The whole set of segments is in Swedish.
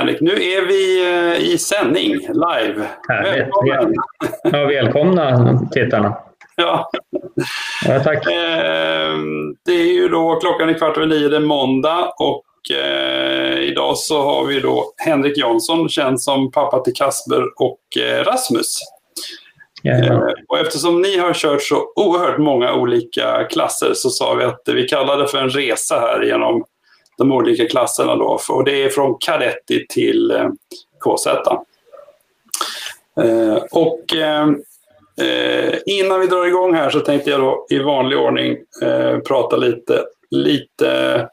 Henrik, nu är vi eh, i sändning, live. Härligt. Välkommen! Ja, välkomna tittarna. Ja. ja tack. Ehm, det är ju då klockan är kvart över nio, det är måndag och eh, idag så har vi då Henrik Jansson, känd som pappa till Kasper och eh, Rasmus. Eh, och eftersom ni har kört så oerhört många olika klasser så sa vi att vi kallar det för en resa här genom de olika klasserna. Då. Och det är från kadetti till eh, KZ. Eh, och eh, eh, innan vi drar igång här så tänkte jag då i vanlig ordning eh, prata lite, lite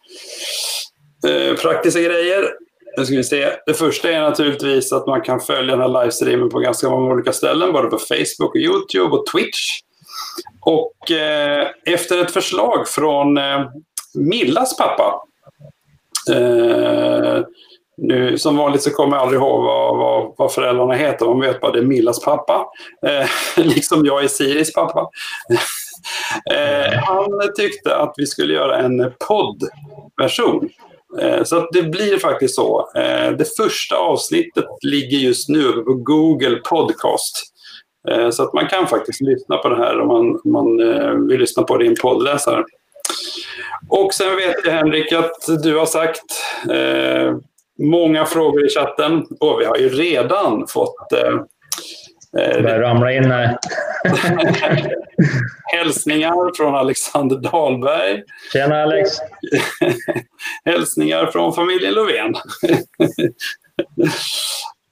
eh, praktiska grejer. Nu ska vi se. Det första är naturligtvis att man kan följa den här livestreamen på ganska många olika ställen, både på Facebook, och Youtube och Twitch. Och eh, efter ett förslag från eh, Millas pappa. Eh, nu, som vanligt så kommer jag aldrig ihåg vad, vad, vad föräldrarna heter. Man vet bara att det är Millas pappa. Eh, liksom jag är Siris pappa. Eh, han tyckte att vi skulle göra en poddversion Eh, så det blir faktiskt så. Eh, det första avsnittet ligger just nu på Google Podcast. Eh, så att man kan faktiskt lyssna på det här om man, man eh, vill lyssna på det i en poddläsare. Och sen vet jag Henrik att du har sagt många frågor i chatten och vi har ju redan fått det börjar ramla in här. Hälsningar från Alexander Dahlberg. Tjena Alex! Hälsningar från familjen Löfven.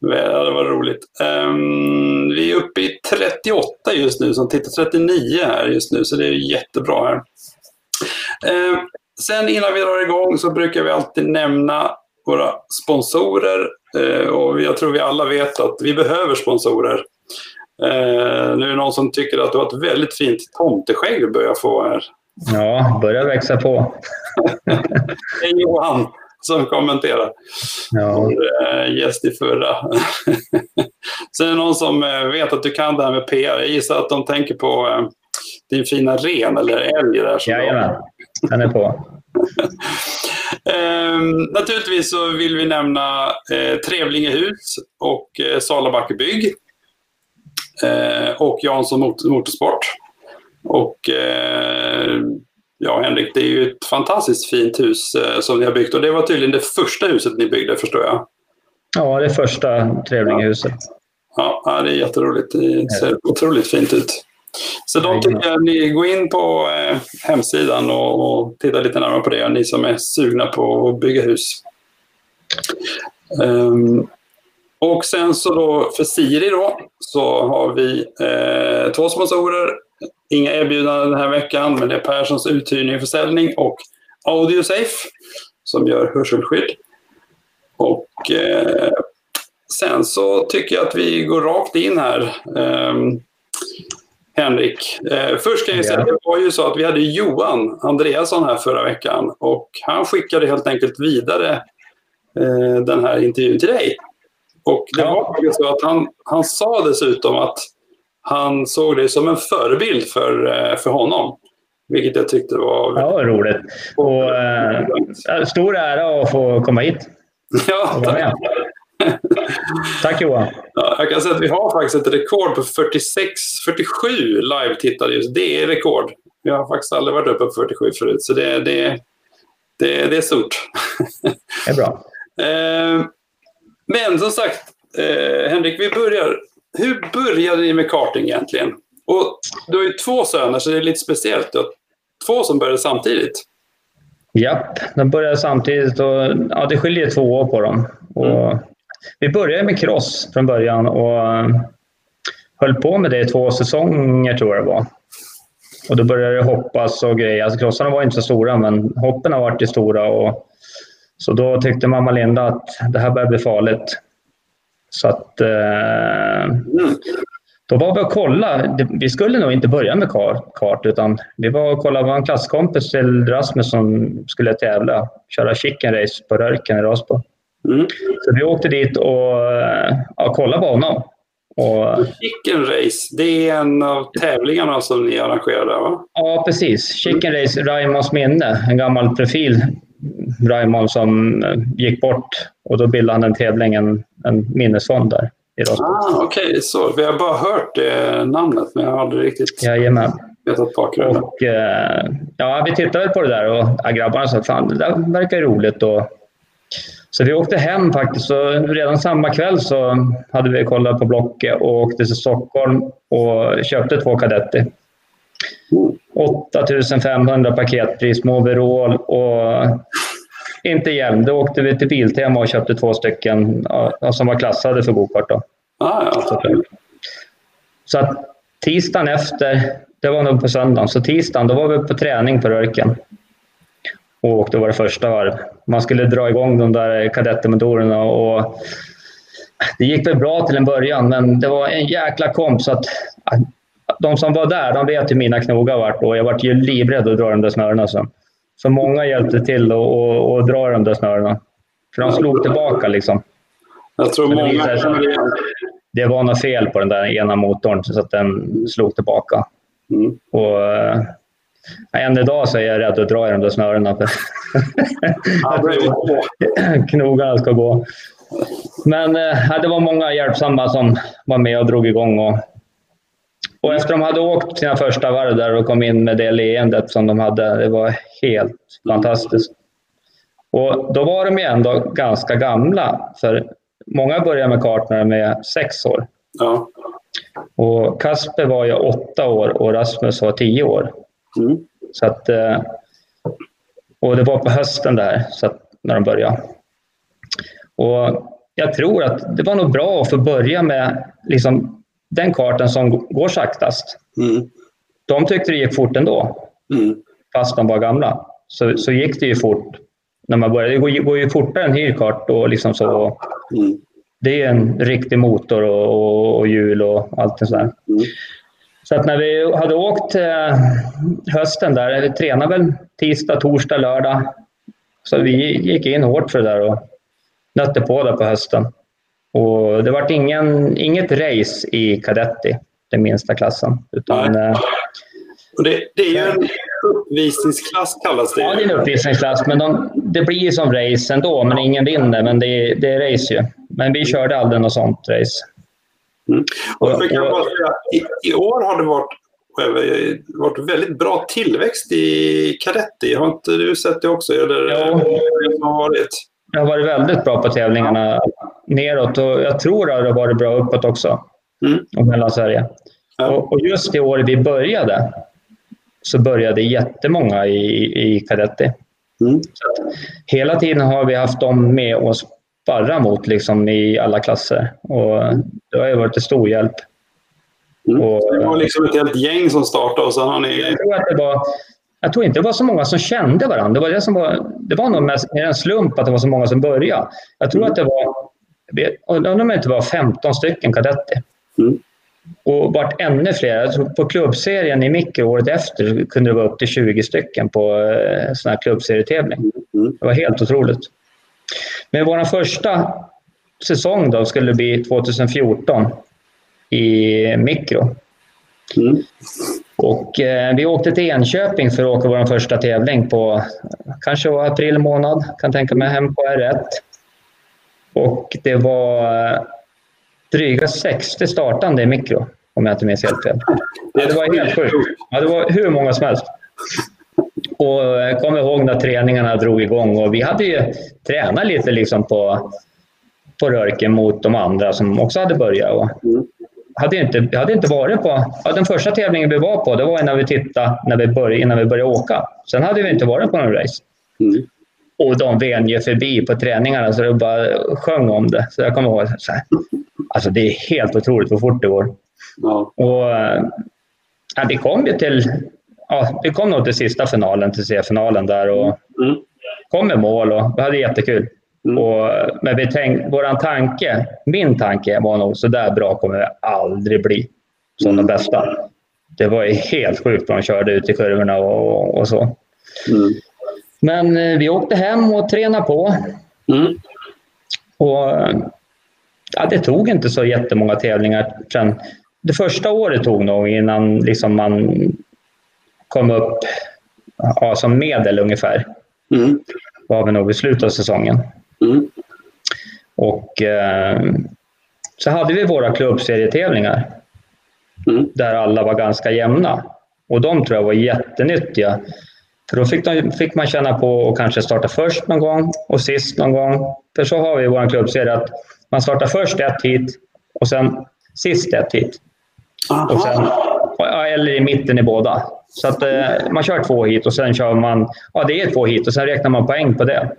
Det var roligt. Um, vi är uppe i 38 just nu, som tittar 39 här just nu, så det är jättebra här. Uh, sen innan vi drar igång så brukar vi alltid nämna våra sponsorer. Uh, och jag tror vi alla vet att vi behöver sponsorer. Uh, nu är det någon som tycker att du har ett väldigt fint tomteskägg du börjar få här. Ja, börjar växa på. det är Johan som kommenterar. Ja. Vår uh, gäst i förra. Sen är det någon som uh, vet att du kan det här med PR. Jag gissar att de tänker på uh, din fina ren eller älg där. Jajamän, den är på. um, naturligtvis så vill vi nämna eh, Trevlingehus och eh, Salabacke Bygg. Eh, och Jansson Motorsport. Och eh, ja, Henrik, det är ju ett fantastiskt fint hus eh, som ni har byggt och det var tydligen det första huset ni byggde, förstår jag. Ja, det första Trevlingehuset. Ja. ja, det är jätteroligt. Det ser otroligt fint ut. Så då tycker jag ni går in på eh, hemsidan och, och tittar lite närmare på det, ni som är sugna på att bygga hus. Um, och sen så då för Siri då så har vi eh, två sponsorer. Inga erbjudanden den här veckan, men det är Perssons uthyrning och försäljning och Audiosafe som gör hörselskydd. Och eh, sen så tycker jag att vi går rakt in här. Eh, Henrik. Eh, först kan jag säga att det var ju så att vi hade Johan Andreasson här förra veckan och han skickade helt enkelt vidare eh, den här intervjun till dig. Och det var så att han, han sa dessutom att han såg dig som en förebild för, eh, för honom. Vilket jag tyckte var... Ja, roligt. Och, äh, stor ära att få komma hit. Ja, tack. Tack Johan. Ja, jag kan säga att vi har faktiskt ett rekord på 46, 47 live-tittare just. Det är rekord. Vi har faktiskt aldrig varit uppe på 47 förut, så det, det, det, det är stort. Det är bra. Eh, men som sagt, eh, Henrik, vi börjar. Hur började ni med karting egentligen? Och du har ju två söner, så det är lite speciellt. Du har två som började samtidigt. Japp, de började samtidigt och ja, det skiljer två år på dem. Och mm. Vi började med cross från början och eh, höll på med det i två säsonger tror jag det var. Och då började det hoppas och grejer. Alltså crossarna var inte så stora, men hoppen har varit stora. Och så då tyckte mamma Linda att det här börjar bli farligt. Så att eh, då var vi och kollade. Vi skulle nog inte börja med kart utan vi var och kollade. Det var en klasskompis till Rasmus som skulle tävla, köra chicken race på Rörken i Rasbo. Mm. Så vi åkte dit och ja, kollade på honom. Och, Chicken Race, det är en av tävlingarna som ni arrangerade va? Ja, precis. Chicken Race, Raimons minne, en gammal profil Raymond som eh, gick bort Och då bildade han en tävling, en, en minnesfond där. Ah, Okej, okay. så. Vi har bara hört det namnet, men jag har aldrig riktigt Jajamän. vetat bakgrunden. Och, eh, ja, vi tittade på det där och ja, grabbarna sa fan, det där verkar roligt. Och, så vi åkte hem faktiskt. Så redan samma kväll så hade vi kollat på Blocket och åkte till Stockholm och köpte två Kadetti. 8500 paketpris med overall och inte hjälm. Då åkte vi till Biltema och köpte två stycken som var klassade för gokart. Ah, ja. Så att tisdagen efter, det var nog på söndagen, så tisdagen då var vi på träning på Rörken och åkte våra första varv. Man skulle dra igång de där kadettmotorerna och det gick väl bra till en början, men det var en jäkla komp så att de som var där, de vet hur mina knogar vart och jag vart ju livrädd att dra de där snörena sen. Så många hjälpte till att dra de där snörena. För de slog tillbaka liksom. Jag tror många... Det, det var något fel på den där ena motorn så att den slog tillbaka. Mm. Och, äh, än idag så är jag rädd att dra i de där snörena. För knogarna ska gå. Men äh, det var många hjälpsamma som var med och drog igång. Och, och efter de hade åkt sina första varv där och kom in med det leendet som de hade, det var helt fantastiskt. Och då var de ju ändå ganska gamla, för många började med kart när de är sex år. Ja. Och Kasper var ju åtta år och Rasmus var tio år. Mm. Så att, eh, och det var på hösten där, så att, när de började. Och jag tror att det var nog bra att få börja med liksom, den kartan som går saktast. Mm. De tyckte det gick fort ändå, mm. fast de var gamla. Så, så gick det ju fort när man började. Det går, går ju fortare än hyrkart och liksom så. Mm. Det är en riktig motor och, och, och hjul och allt det sådär. Mm. Så att när vi hade åkt eh, hösten där, vi tränade väl tisdag, torsdag, lördag. Så vi gick in hårt för det där och nötte på där på hösten. Och det var ingen, inget race i kadetti, den minsta klassen. Utan, eh, det, det, är ju en uppvisningsklass kallas det. Ja, det är en uppvisningsklass. Men de, det blir ju som race ändå, men ingen vinner. Men det, det är race ju. Men vi körde aldrig något sånt race. Mm. Och, och, kan bara säga, i, I år har det varit, varit väldigt bra tillväxt i kadetti. Har inte du sett det också? Eller. Det har varit? Jag har varit väldigt bra på tävlingarna neråt och jag tror att det har varit bra uppåt också. Mm. Och Mellansverige. Ja. Och, och, just i år vi började så började jättemånga i, i kadetti. Mm. hela tiden har vi haft dem med oss sparra mot liksom, i alla klasser. Och det har ju varit till stor hjälp. Mm. Och, det var liksom ett helt gäng som startade och sen har ni... Jag tror, att det var, jag tror inte det var så många som kände varandra. Det var, det som var, det var nog mest en slump att det var så många som började. Jag tror mm. att det var, undrar om det inte var 15 stycken kadetter. Mm. Och vart ännu fler. På klubbserien i mikro året efter kunde det vara upp till 20 stycken på eh, sån här klubbserietävling. Mm. Det var helt otroligt. Men vår första säsong då skulle bli 2014 i mikro. Mm. Och eh, vi åkte till Enköping för att åka vår första tävling på kanske var april månad, kan tänka mig, hem på R1. Och det var eh, dryga 60 startande i mikro, om jag inte minns helt fel. Det var helt sjukt. Ja, det var hur många som helst. Och jag kommer ihåg när träningarna drog igång och vi hade ju tränat lite liksom på, på Rörken mot de andra som också hade börjat. Och hade inte, hade inte varit på... Ja, den första tävlingen vi var på det var innan vi tittade när vi började, innan vi började åka. Sen hade vi inte varit på någon race. Mm. Och de ven ju förbi på träningarna så det bara sjöng om det. Så jag kommer ihåg så här. Alltså det är helt otroligt hur fort det går. Ja. Och, ja, vi kom ju till ja, vi kom nog till sista finalen, till C-finalen där och mm. kom med mål och vi hade jättekul. Mm. Och, men vi tänk, våran tanke, min tanke var nog så där bra kommer vi aldrig bli som mm. de bästa. Det var ju helt sjukt vad de körde ut i kurvorna och, och så. Mm. Men eh, vi åkte hem och tränade på. Mm. Och ja, Det tog inte så jättemånga tävlingar. Sen, det första året tog nog innan liksom man kom upp ja, som medel ungefär. Mm. var vi nog i slutet av säsongen. Mm. Och eh, så hade vi våra klubbserietävlingar mm. där alla var ganska jämna. Och de tror jag var jättenyttiga. För då fick, de, fick man känna på att kanske starta först någon gång och sist någon gång. För så har vi i vår klubbserie att man startar först ett hit och sen sist ett hit. Och sen, eller i mitten i båda. Så att eh, man kör två hit och sen kör man... Ja, det är två hit och sen räknar man poäng på det.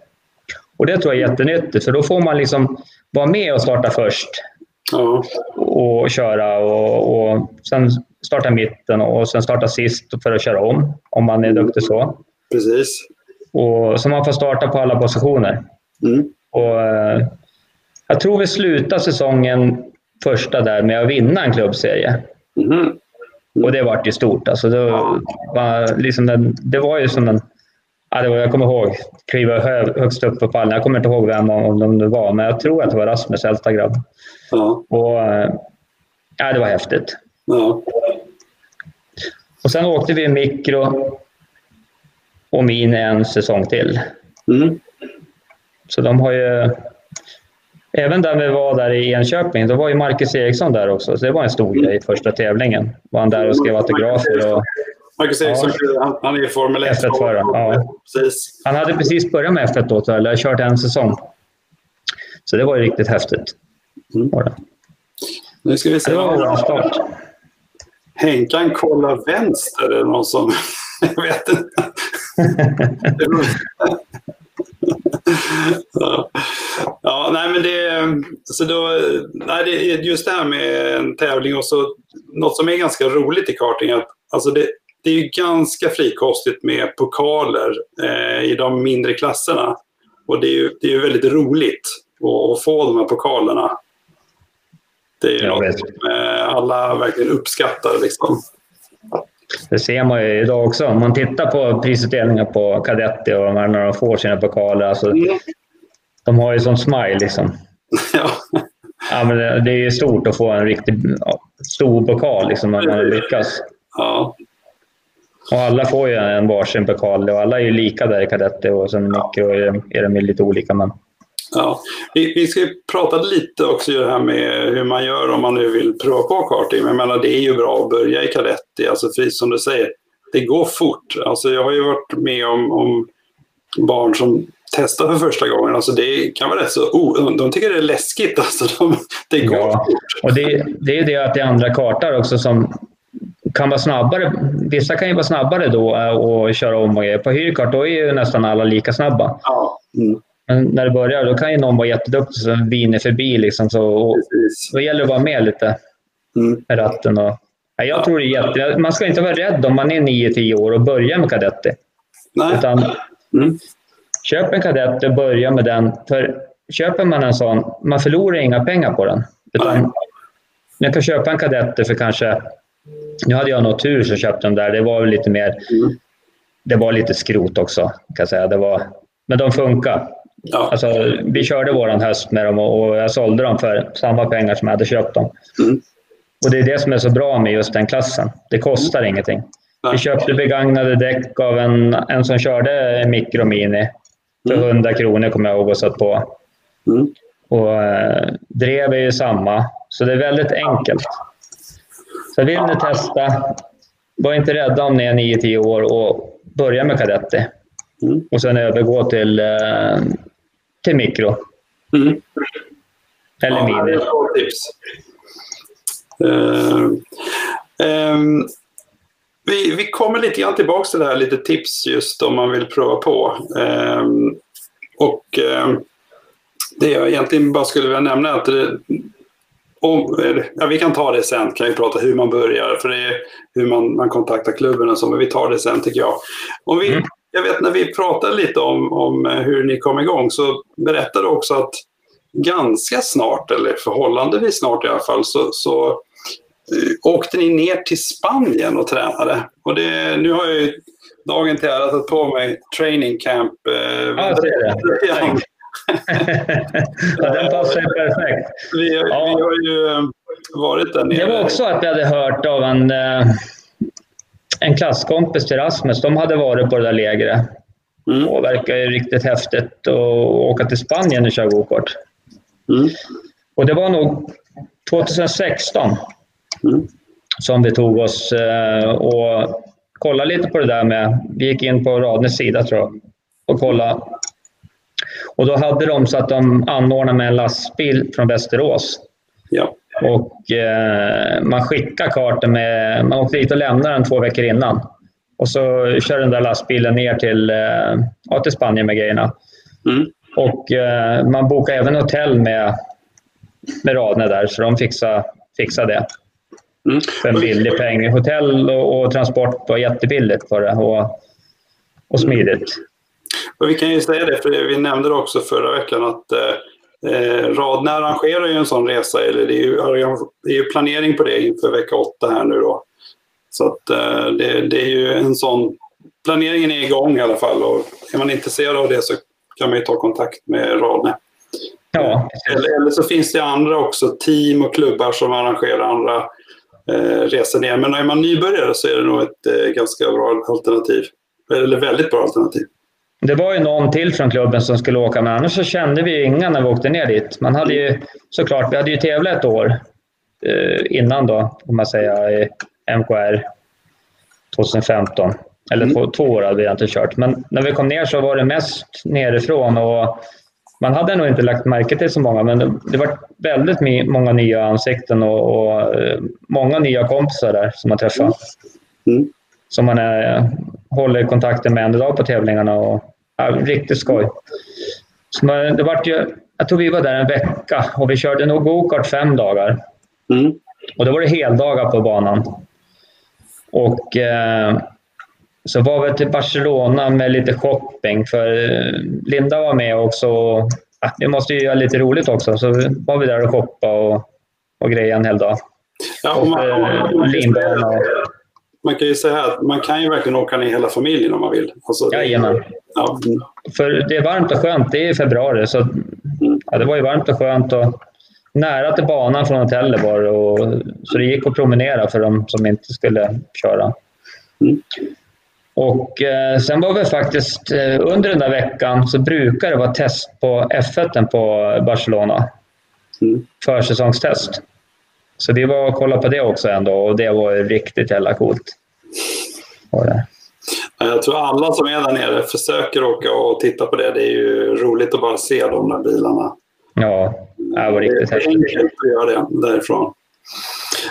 Och det tror jag är jättenyttigt, för då får man liksom vara med och starta först. Ja. Och köra och, och sen starta mitten och sen starta sist för att köra om, om man är duktig så. Precis. Och, så man får starta på alla positioner. Mm. Och, eh, jag tror vi slutar säsongen första där med att vinna en klubbserie. Mm. Och det vart ju stort. Alltså det, var liksom den, det var ju som en... Ja, det var, jag kommer ihåg, kliva högst upp på pallen. Jag kommer inte ihåg vem om det var, men jag tror att det var Rasmus, äldsta grabb. Ja. Och, eh, ja, det var häftigt. Ja. Och sen åkte vi mikro och min en säsong till. Mm. Så de har ju... Även där vi var där i Enköping, då var ju Marcus Eriksson där också. Så det var en stor grej första tävlingen. Var han där och skrev autografer. Och, Marcus Eriksson, ja. han är i Formel 1. F1-förare, ja. Precis. Han hade precis börjat med F1 då, eller kört en säsong. Så det var ju riktigt häftigt. Mm. Nu ska vi se. Det var vår start. Henkan kollar vänster, är det någon som... Jag vet inte. ja. ja, nej men det, så då, nej, det just det här med en tävling och så något som är ganska roligt i karting att alltså det, det är ju ganska frikostigt med pokaler eh, i de mindre klasserna. Och det är ju, det är väldigt roligt att, att få de här pokalerna. Det är ju något som eh, alla verkligen uppskattar. Liksom. Det ser man ju idag också. Om man tittar på prisutdelningar på Kadetti och när de får sina pokaler. Alltså, mm. De har ju sån smile liksom. Ja. ja men det, det är stort att få en riktigt ja, stor pokal liksom, när man lyckas. Ja. Och alla får ju en varsin pokal och alla är ju lika där i Kadetti och sen mikro är, är de lite olika. Men... Ja. Vi, vi ska prata lite också det här med hur man gör om man nu vill prova på karting. Men jag menar, det är ju bra att börja i kadetti. Alltså, för som du säger, det går fort. Alltså, jag har ju varit med om, om barn som testar för första gången. Alltså, det kan vara rätt så... Oh, de tycker det är läskigt. Alltså, de, det går ja. fort. Och det, det är det att det är andra kartor också som kan vara snabbare. Vissa kan ju vara snabbare då och köra om och grejer. På hyrkart då är ju nästan alla lika snabba. Ja. Mm. Men när det börjar, då kan ju någon vara jätteduktig som viner förbi. Liksom, så, och, då gäller det att vara med lite mm. med ratten. Och, ja, jag tror det är jätte, Man ska inte vara rädd om man är 9-10 år och börjar med kadetti. Utan, mm. Köp en kadett och börja med den. För köper man en sån, man förlorar inga pengar på den. Utan, man kan köpa en kadett för kanske... Nu hade jag nog tur så köpte den där. Det var lite mer... Mm. Det var lite skrot också, kan jag säga. Det var, men de funkar. Ja. Alltså, vi körde vår höst med dem och jag sålde dem för samma pengar som jag hade köpt dem. Mm. Och Det är det som är så bra med just den klassen. Det kostar mm. ingenting. Nej. Vi köpte begagnade däck av en, en som körde Micromini för mm. 100 kronor, kommer jag ihåg, och satt på. Mm. Och eh, drev är ju samma, så det är väldigt enkelt. Så vill ni testa, var inte rädda om ni är 9-10 år och börja med kadetti. Mm. Och sen övergå till eh, till mikro. Mm. Eller ja, mini. Tips. Uh, um, vi, vi kommer lite grann tillbaka till det här, lite tips just om man vill prova på. Um, och um, det jag egentligen bara skulle vilja nämna är att det, om, ja, vi kan ta det sen, kan vi prata hur man börjar, för det är hur man, man kontaktar klubben och så, men vi tar det sen tycker jag. Om vi, mm jag vet när vi pratade lite om, om hur ni kom igång så berättade du också att ganska snart, eller förhållandevis snart i alla fall, så, så uh, åkte ni ner till Spanien och tränade. Och det, nu har jag ju dagen till ära tagit på mig training camp. Uh, ja, jag ser det. ja, den passar ju perfekt. Vi, ja. vi har ju eh, varit där nere. Det var också att vi hade hört av en en klasskompis till Rasmus, de hade varit på det där lägret. Mm. Och verkar ju riktigt häftigt att åka till Spanien och köra gokart. Mm. Och det var nog 2016 mm. som vi tog oss eh, och kollade lite på det där med... Vi gick in på Radnes sida tror jag och kollade. Och då hade de så att de anordnade med en lastbil från Västerås. Ja. Och eh, man skickar kartan med... Man åkte dit och lämnade den två veckor innan. Och så kör den där lastbilen ner till, eh, ja, till Spanien med grejerna. Mm. Och eh, man bokar även hotell med, med Radne där, så de fixar, fixar det. Mm. För en billig peng. Hotell och, och, transport var jättebilligt för det och, och smidigt. Och vi kan ju säga det, för vi nämnde det också förra veckan att eh, Radne arrangerar ju en sån resa, eller det är, ju, det är ju planering på det inför vecka åtta här nu då. Så att eh, det, det, är ju en sån... Planeringen är igång i alla fall och är man intresserad av det så kan man ju ta kontakt med Radne. Ja. Eller, eller, så finns det andra också, team och klubbar som arrangerar andra eh, resor ner. Men är man nybörjare så är det nog ett eh, ganska bra alternativ. Eller väldigt bra alternativ. Det var ju någon till från klubben som skulle åka, men annars så kände vi ju inga när vi åkte ner dit. Man hade ju såklart, vi hade ju tävlat ett år eh, innan då, om man säger, MKR 2015. Eller mm. två, två år hade vi inte kört. Men när vi kom ner så var det mest nerifrån. Och man hade nog inte lagt märke till så många, men det, det var väldigt många nya ansikten och, och eh, många nya kompisar där som man träffade. Mm. Som man är, håller kontakten med än idag på tävlingarna. Och, ja, riktigt skoj. Så man, det var ju, jag tror vi var där en vecka och vi körde nog gokart fem dagar. Mm. Och då var det heldagar på banan. Och eh, så var vi till Barcelona med lite shopping, för eh, Linda var med också. Ja, vi måste ju göra lite roligt också, så var vi där och shoppade och, och grejade en hel dag. Ja, och och, eh, och, man kan ju säga att man kan ju verkligen åka ner hela familjen om man vill. Alltså, Jajamän. Ja. För det är varmt och skönt. Det är i februari, så ja, det var ju varmt och skönt. Och nära till banan från hotellet var och, så det gick att promenera för de som inte skulle köra. Mm. Och eh, sen var vi faktiskt, eh, under den där veckan så brukar det vara test på F1 på Barcelona. Mm. Försäsongstest. Så vi var och kollade på det också ändå och det var riktigt jävla coolt. Jag tror alla som är där nere försöker åka och titta på det. Det är ju roligt att bara se de där bilarna. Ja, det var riktigt häftigt. Det är enkelt att göra det därifrån.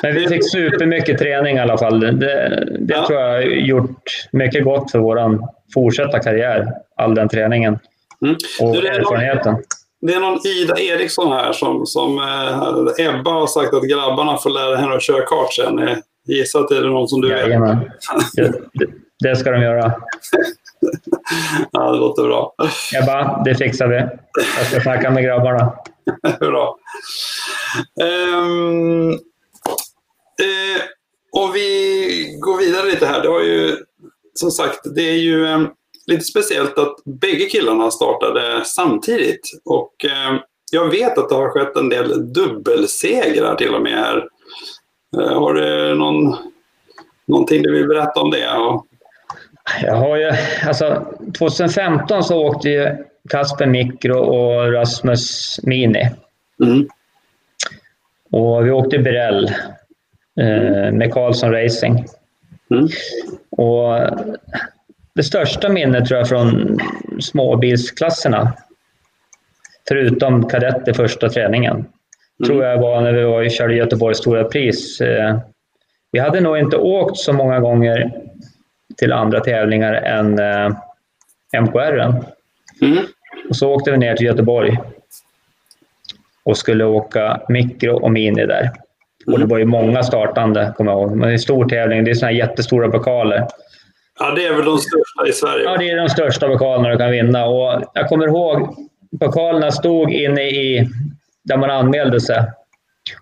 Men vi fick supermycket träning i alla fall. Det, det ja. tror jag har gjort mycket gott för vår fortsatta karriär, all den träningen mm. och du, det erfarenheten. Det är någon Ida Eriksson här som, som eh, Ebba har sagt att grabbarna får lära henne att köra kart sen. Jag gissar att det är någon som du Jajamän. vet. Det, det ska de göra. ja, det låter bra. Ebba, det fixar vi. Jag ska snacka med grabbarna. bra. Um, eh, om vi går vidare lite här. Det har ju, som sagt, det är ju eh, lite speciellt att bägge killarna startade samtidigt. Och eh, jag vet att det har skett en del dubbelsegrar till och med här. Eh, har du någon, någonting du vill berätta om det? Och... Jag har ju, alltså, 2015 så åkte ju Kasper Mikro och Rasmus Mini. Mm. Och vi åkte Birell eh, med Karlsson Racing. Mm. Och det största minnet tror jag från småbilsklasserna, förutom kadetter första träningen, mm. tror jag var när vi var och körde Göteborgs stora pris. Eh, vi hade nog inte åkt så många gånger till andra tävlingar än eh, MKR. Mm. Och så åkte vi ner till Göteborg och skulle åka mikro och mini där. Och det mm. var ju många startande, kommer jag ihåg. Men det är en stor tävling. Det är såna här jättestora pokaler. Ja, det är väl de största i Sverige? Ja, det är de största pokalerna du kan vinna. Och jag kommer ihåg pokalerna stod inne i där man anmälde sig.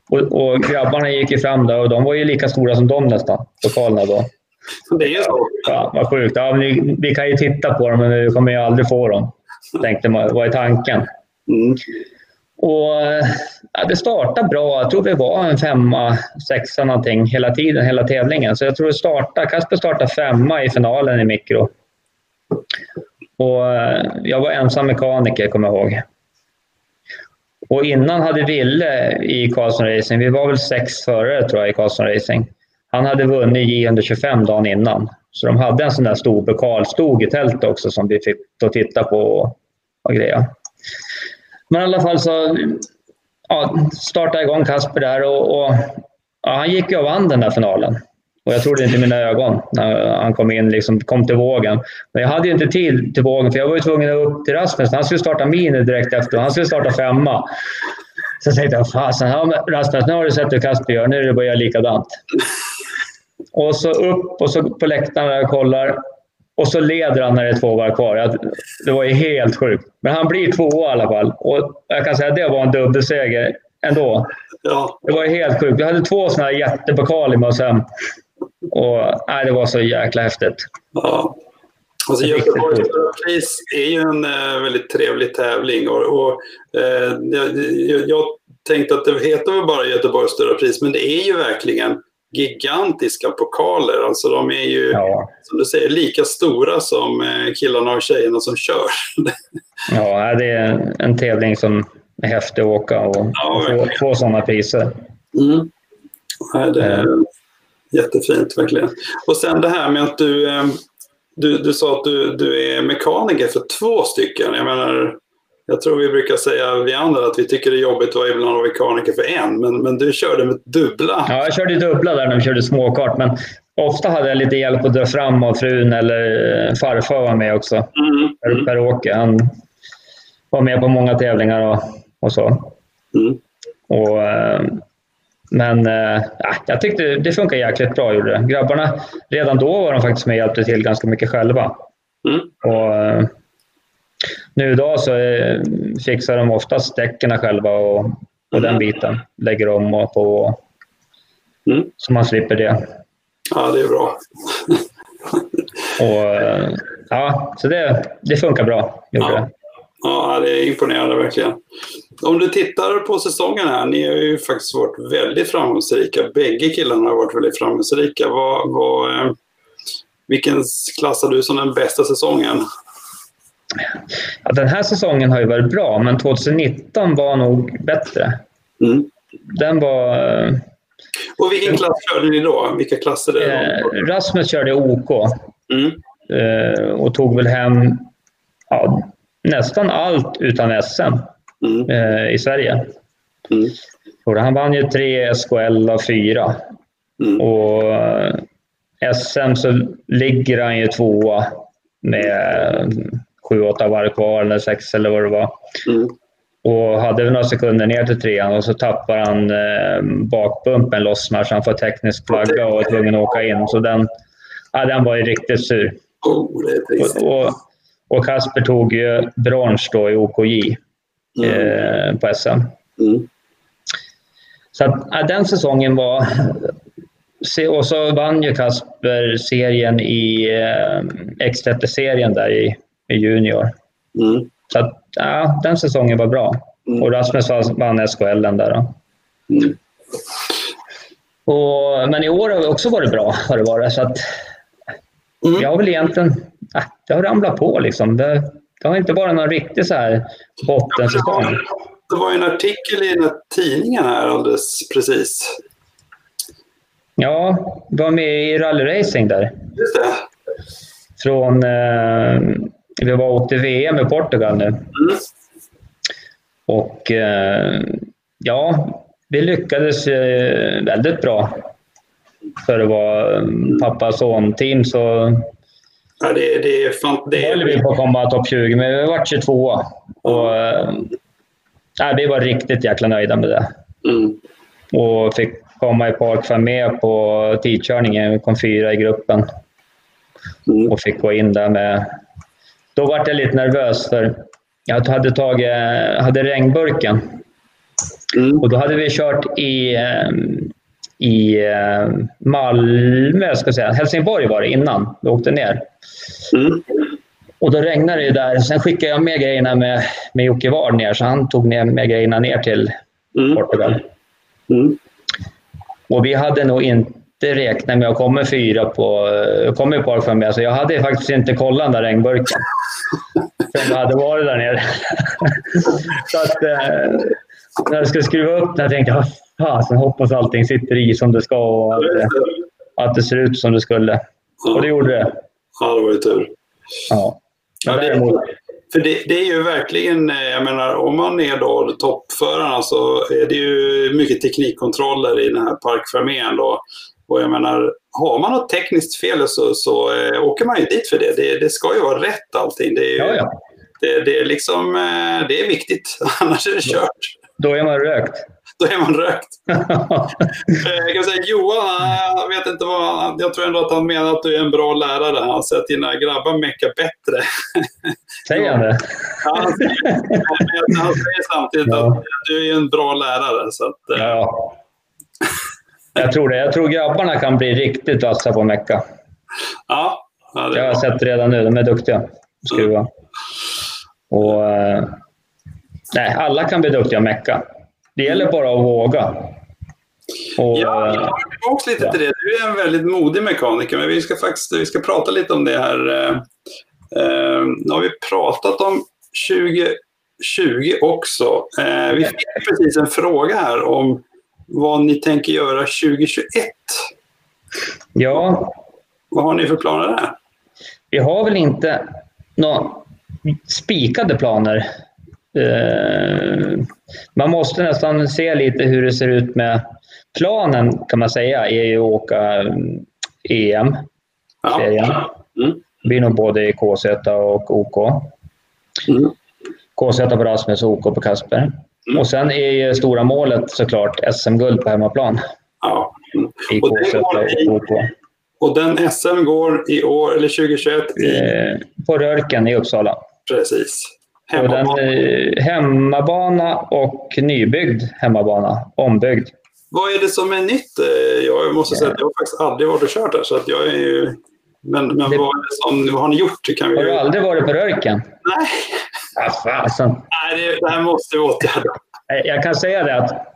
Och, och grabbarna gick ju fram där och de var ju lika stora som de nästan, pokalerna då. Det är så? Ja, vad sjukt. Ja, vi, vi, kan ju titta på dem, men vi kommer ju aldrig få dem. Tänkte man, vad är tanken? Mm. Och ja, Det startade bra. Jag tror vi var en femma, sexa någonting hela tiden, hela tävlingen. Så jag tror det startade, Kasper startade femma i finalen i mikro. Och eh, jag var ensam mekaniker, kommer jag ihåg. Och innan hade Ville i Karlsson Racing, vi var väl sex förare tror jag i Karlsson Racing. Han hade vunnit J125 dagen innan. Så de hade en sån där stor bekalstog i tältet också som vi fick titta på och, och greja. Men i alla fall så ja, startade igång Kasper där och, och ja, han gick ju och vann den där finalen. Och jag trodde inte mina ögon när han kom in, liksom, kom till vågen. Men jag hade ju inte tid till vågen för jag var ju tvungen att upp till Rasmus. Han skulle starta mini direkt efter. Han skulle starta femma. Så jag tänkte jag, fasen, ja, Rasmus, nu har du sett hur Kasper gör. Nu är det bara att göra likadant. Och så upp och så på läktaren där kollar. Och så leder han när det är två varv kvar. Det var ju helt sjukt. Men han blir tvåa i alla fall. Och jag kan säga att det var en dubbelseger ändå. Ja. Det var ju helt sjukt. Vi hade två sådana här jättepokal med oss hem. Och, nej, det var så jäkla häftigt. Ja. Alltså, Göteborgs pris är ju en äh, väldigt trevlig tävling. Och, och äh, jag, jag, tänkte att det heter väl bara Göteborgs stora pris, men det är ju verkligen gigantiska pokaler. Alltså de är ju, ja. som du säger, lika stora som eh, killarna och tjejerna som kör. ja, det är en tävling som är häftig att åka och, ja, och få, få sådana priser. Mm. Ja, det är mm. jättefint, verkligen. Och sen det här med att du, eh, du, du sa att du, du är mekaniker för två stycken. Jag menar, jag tror vi brukar säga, vi andra, att vi tycker det är jobbigt att vara ibland mekaniker för en, men, men du körde med dubbla. Ja, jag körde dubbla där när vi körde småkart, men ofta hade jag lite hjälp att dra fram av frun eller farfar var med också. Mm. Per, per Åke. Han var med på många tävlingar och, och så. Mm. Och, eh, men äh, jag tyckte det funkade jäkligt bra. Gjorde det. Grabbarna, redan då var de faktiskt med och hjälpte till ganska mycket själva. Mm. Och, eh, nu idag så fixar de oftast däcken själva och, och den mm. biten. Lägger om och på. Mm. Så man slipper det. Ja, det är bra. och, ja, så det, det funkar bra. Ja. Det. ja, det är imponerande verkligen. Om du tittar på säsongen här, ni har ju faktiskt varit väldigt framgångsrika. Bägge killarna har varit väldigt framgångsrika. Vad, vad, eh, vilken klassar du som den bästa säsongen? Ja, den här säsongen har ju varit bra, men 2019 var nog bättre. Mm. Den var... Och vilken klass körde ni då? Vilka klasser är det? Eh, Rasmus körde OK mm. eh, och tog väl hem ja, nästan allt utan SM mm. eh, i Sverige. Mm. Och han vann ju tre SKL av fyra. Mm. Och eh, SM så ligger han ju tvåa med sju, åtta varv kvar eller sex eller vad det var. Mm. Och hade några sekunder ner till trean och så tappar han eh, bakbumpen lossnar så han får teknisk flagga och är tvungen att åka in. Så den, ja, den var ju riktigt sur. Och, och, och, Kasper tog ju brons då i OKJ mm. eh, på SM. Mm. Så att, ja, den säsongen var... Och så vann ju Kasper serien i eh, X30-serien där i i junior. Mm. Så att, ja, den säsongen var bra. Mm. Och Rasmus vann SKL den där. Mm. Och, men i år har det också varit bra. Har det varit, så att, mm. Jag har väl egentligen... Äh, det har ramlat på. Liksom. Det, det har inte varit någon riktig så här bottensäsong. Det var ju en artikel i den tidningen här alldeles precis. Ja, var med i rallyracing där. Just det. Från eh, vi var åkte VM i Portugal nu. Mm. Och eh, ja, vi lyckades eh, väldigt bra. För att vara mm, pappa son-team så ja, det, det är fan, det höll vi på att komma topp 20, men vi var 22. Och, äh, vi var riktigt jäkla nöjda med det. Mm. Och fick komma i park för med på tidkörningen. Vi kom fyra i gruppen. Mm. Och fick gå in där med då var jag lite nervös för jag hade, tagit, hade regnburken. Mm. Och då hade vi kört i, ehm, i ehm, Malmö, ska jag säga. Helsingborg var det innan vi åkte ner. Mm. Och då regnade det där. Sen skickade jag med grejerna med, med Jocke Ward ner, så han tog ner med grejerna ner till mm. Portugal. Mm. Och vi hade nog inte inte räkna med att komma fyra på, kommer på för mig. Så jag hade faktiskt inte kollat den där regnburken. Som hade varit där nere. så att, eh, när jag skulle skruva upp den tänkte jag fasen hoppas allting sitter i som det ska och att det, att det ser ut som det skulle. Och det gjorde det. Ja, det var ju tur. Ja. Ja, det, för det, det, är ju verkligen, eh, jag menar om man är då toppförarna så är det ju mycket teknikkontroller i den här parkförmén då. Och jag menar, har man något tekniskt fel så, så äh, åker man ju dit för det. det. det. ska ju vara rätt allting. Det är, ja, ja. Det, det, är liksom, äh, det är viktigt, annars är det kört. Då är man rökt. Då är man rökt. jag kan säga Johan, jag vet inte vad jag tror ändå att han menar att du är en bra lärare. Han säger att dina grabbar meckar bättre. Säger han det? Ja, han, säger, han säger samtidigt ja. att du är en bra lärare. Så att, ja. Jag tror det. Jag tror grabbarna kan bli riktigt vassa på mecka. Ja, ja det jag har sett redan nu. De är duktiga på att skruva. Och, eh, nej, alla kan bli duktiga att mecka. Det gäller bara att våga. Och, ja, jag kommer tillbaka lite ja. till det. Du är en väldigt modig mekaniker, men vi ska faktiskt vi ska prata lite om det här. Eh, eh, nu har vi pratat om 2020 också. Eh, vi fick precis en fråga här om vad ni tänker göra 2021. Ja. Vad har ni för planer där? Vi har väl inte några spikade planer. Eh, man måste nästan se lite hur det ser ut med planen kan man säga är ju att åka EM. Serien. Ja. Mm. Det blir nog både i KZ och OK. Mm. KZ på Rasmus och OK på Kasper. Mm. Och sen är ju stora målet såklart SM-guld på hemmaplan. Ja. I och KZ och OK. Och den SM går i år, eller 2021? I... Eh, på Rörken i Uppsala. Precis. Hemmabana. Och den, eh, hemmabana och nybyggd hemmabana. Ombyggd. Vad är det som är nytt? Eh, jag måste säga att jag har faktiskt aldrig varit och kört där. Så att jag är ju... Men, men det... vad, som, vad har ni gjort? Kan vi... Har du aldrig varit på Rörken? Nej. Ah, fasen. Nej, det, här måste vi åtgärda. Jag kan säga det att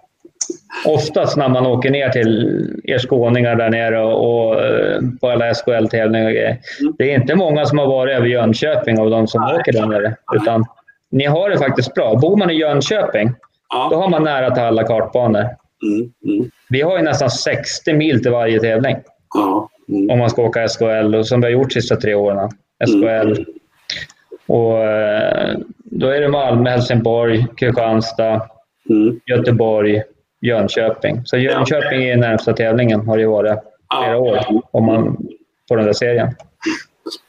oftast när man åker ner till er skåningar där nere och, och eh, på alla SKL-tävlingar och grejer. Mm. Det är inte många som har varit över Jönköping av de som Nej. åker där nere. Utan ni har det faktiskt bra. Bor man i Jönköping, ja. då har man nära till alla kartbanor. Mm. Mm. Vi har ju nästan 60 mil till varje tävling. Ja. Mm. Om man ska åka SKL, och som vi har gjort de sista tre åren. SKL. Och, eh, då är det Malmö, Helsingborg, Kristianstad, mm. Göteborg, Jönköping. Så Jönköping är närmsta tävlingen, har det varit flera år, om man, på den där serien.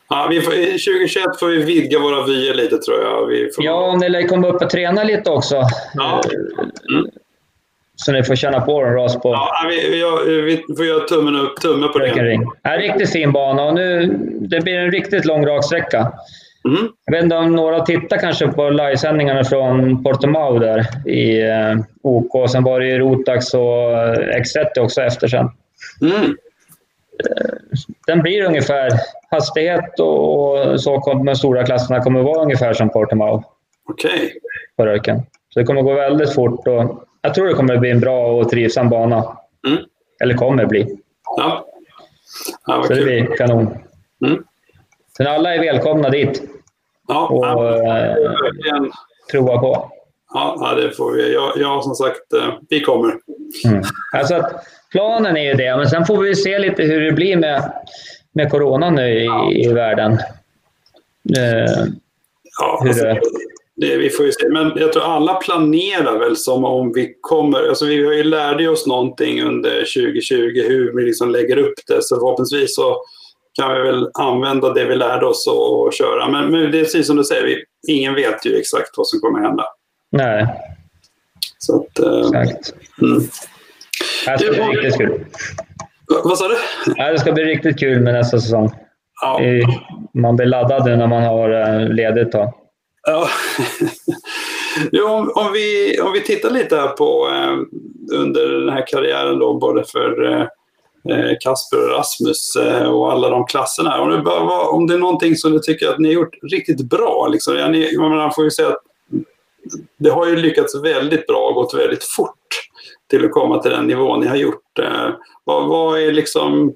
Ja, vi får, 2021 får vi vidga våra vyer lite tror jag. Vi får... Ja, ni lär komma upp och träna lite också. Ja. Mm. Så ni får känna på en ras på... Ja, vi, vi, vi får göra tummen upp, tumme på det. En riktigt fin bana och nu, det blir en riktigt lång raksträcka. Mm. Jag vet inte om några tittar kanske på livesändningarna från Portomao där i eh, OK. Sen var det ju Rotax och eh, X30 också efter sen. Mm. Eh, den blir ungefär, hastighet och så med de stora klasserna kommer vara ungefär som Portomao. Okej. Okay. På röken. Så det kommer gå väldigt fort och jag tror det kommer bli en bra och trivsam bana. Mm. Eller kommer bli. Ja. ja så det blir kanon. Mm. Sen alla är välkomna dit. Ja, och ja, äh, prova på. Ja, det får vi. Jag, jag som sagt, eh, vi kommer. Mm. Alltså att planen är ju det, men sen får vi se lite hur det blir med, med corona nu i, ja. i världen. Eh, ja, alltså, det... Det, vi får ju se. Men jag tror alla planerar väl som om vi kommer... Alltså vi har ju lärde oss någonting under 2020 hur vi liksom lägger upp det. Så förhoppningsvis så kan vi väl använda det vi lärde oss och, köra. Men, men, det är precis som du säger, vi, ingen vet ju exakt vad som kommer hända. Nej. Så att, eh, exakt. Mm. Det ska bli riktigt kul. Vad sa du? Ja, det ska bli riktigt kul med nästa säsong. Ja. Man blir laddad när man har eh, ledigt. Då. Ja. jo, om, om, vi, om vi tittar lite här på eh, under den här karriären då, både för Eh, Kasper och Rasmus eh, och alla de klasserna. Om det, bara om det är någonting som du tycker att ni har gjort riktigt bra. Liksom. Ja, ni, man får ju säga att det har ju lyckats väldigt bra och gått väldigt fort till att komma till den nivån ni har gjort. Eh, vad, vad, är liksom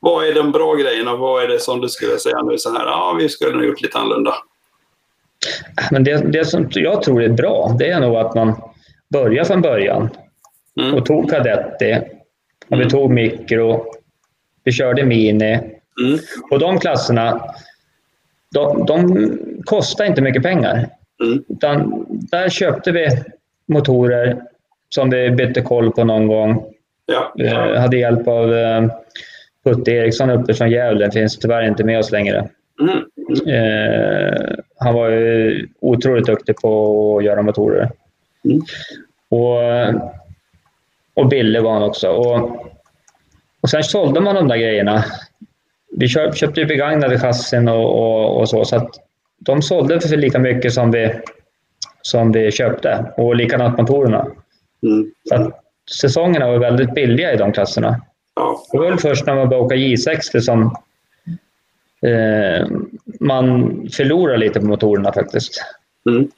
vad är de bra grejerna? Vad är det som du skulle säga nu så här, ja vi skulle ha gjort lite annorlunda? Men det, det som jag tror är bra, det är nog att man började från början mm. och tog Cadetti. Och vi tog mikro. Vi körde mini. Mm. Och de klasserna, de, de kostar inte mycket pengar. Mm. Utan där köpte vi motorer som vi bytte koll på någon gång. Ja. ja. hade hjälp av eh, Putte Eriksson uppe från Gävle. Finns tyvärr inte med oss längre. Mm. Eh, han var ju otroligt duktig på att göra motorer. Mm. Och, och billig var han också. Och, och sen sålde man de där grejerna. Vi köp, köpte ju begagnade chassin och, och, och, så, så att de sålde för lika mycket som vi, som vi köpte. Och likadant motorerna. Mm. Så att säsongerna var väldigt billiga i de klasserna. Det var väl först när man började åka J60 som eh, man förlorade lite på motorerna faktiskt. Mm.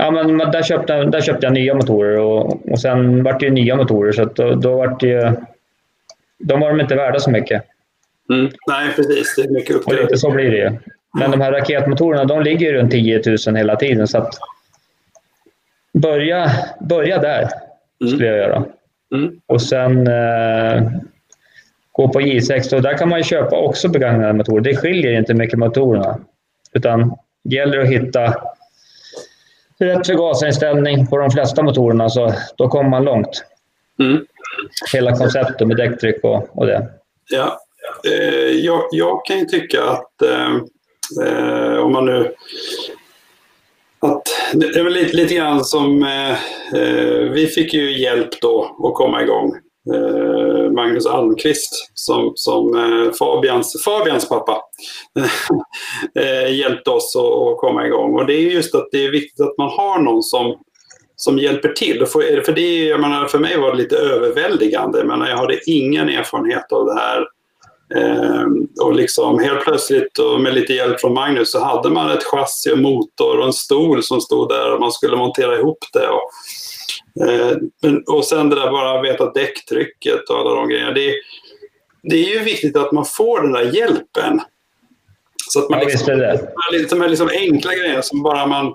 Ja, men där köpte, där köpte jag nya motorer och, och sen vart det ju nya motorer så då, då vart det ju, De var de inte värda så mycket. Mm. Nej, precis. Det är mycket upp Och lite så blir det ju. Men de här raketmotorerna de ligger runt 10 000 hela tiden så att börja, börja där skulle jag göra. Mm. Och sen eh, gå på J6 och där kan man köpa också begagnade motorer. Det skiljer inte mycket motorerna. Utan det gäller att hitta rätt förgasarinställning på de flesta motorerna så då kommer man långt. Mm. Hela konceptet med däcktryck och, och det. Ja, eh, jag, jag, kan ju tycka att eh, eh om man nu att det är väl lite, lite grann som, eh, eh, vi fick ju hjälp då att komma igång. Eh, Magnus Almqvist som, som eh, Fabians, Fabians pappa eh, hjälpte oss att, att, komma igång. Och det är just att det är viktigt att man har någon som, som hjälper till. För, för, det, jag menar, för mig var det lite överväldigande. Jag, menar, jag hade ingen erfarenhet av det här Ehm, och liksom helt plötsligt och med lite hjälp från Magnus så hade man ett chassi och motor och en stol som stod där och man skulle montera ihop det. Och, och sen det där bara att veta däcktrycket och alla de grejerna. Det, det är ju viktigt att man får den där hjälpen. Så att man ja, liksom, det. det. De här liksom enkla grejerna som bara man...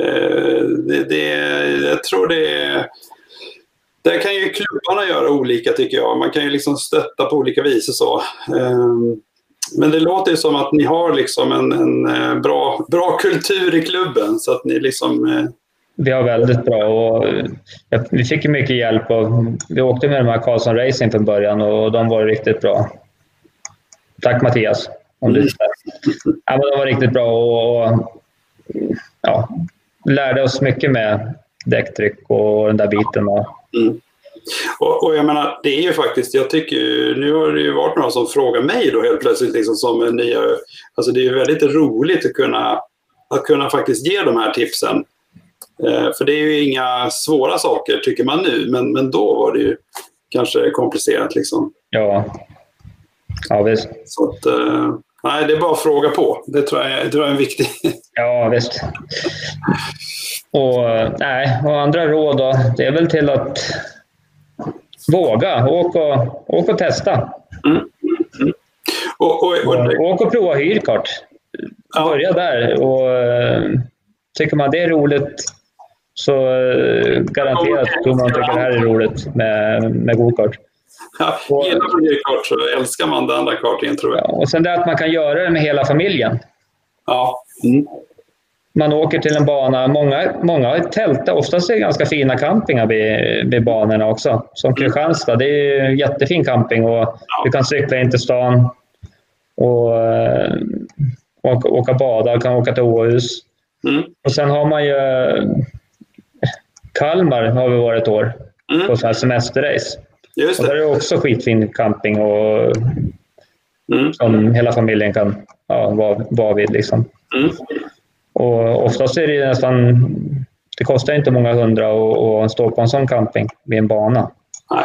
Eh, det, det, jag tror det är där kan ju klubbarna göra olika tycker jag. Man kan ju liksom stötta på olika vis och så. Ehm, men det låter ju som att ni har liksom en, en eh, bra, bra kultur i klubben. Så att ni liksom... Eh, vi har väldigt bra och eh, vi fick mycket hjälp. Och vi åkte med de här Karlsson Racing från början och de var riktigt bra. Tack Mattias. Om du ja, men de var riktigt bra och, och ja, lärde oss mycket med däcktryck och den där biten. Och, Mm. Och, och, jag menar, det är ju faktiskt, jag tycker nu har det ju varit några som frågar mig då helt plötsligt liksom som en nya, alltså det är ju väldigt roligt att kunna, att kunna faktiskt ge de här tipsen. Eh, för det är ju inga svåra saker tycker man nu, men, men då var det ju kanske komplicerat liksom. Ja, ja visst. Så att, eh, nej, det är bara att fråga på. Det tror jag, det tror jag är en viktig... Ja, visst. Och, nej, och andra råd då, det är väl till att våga. Åk och, åk och testa. Mm. Mm. Och, och, och, åk och prova hyrkart. Ja. Börja där. Och, tycker man det är roligt så garanterat tror man tycker det här är roligt med, med gokart. Ja, gillar man hyrkart så älskar man den andra kartingen tror jag. Ja, och sen det att man kan göra det med hela familjen. Ja. Mm man åker till en bana. Många, många har tält. Oftast är det ganska fina campingar vid, vid banorna också. Som Kristianstad, det är en jättefin camping och du kan cykla in till stan och, eh, och åka bada, kan åka till Åhus. Mm. Och sen har man ju Kalmar har vi varit ett år mm. på så här semesterrace. Just det. Och där är det också skitfin camping och mm. som hela familjen kan ja, vara, vara vid. Liksom. Mm. Och oftast är det nästan... Det kostar inte många hundra att, stå på en sån camping vid en bana. Nej.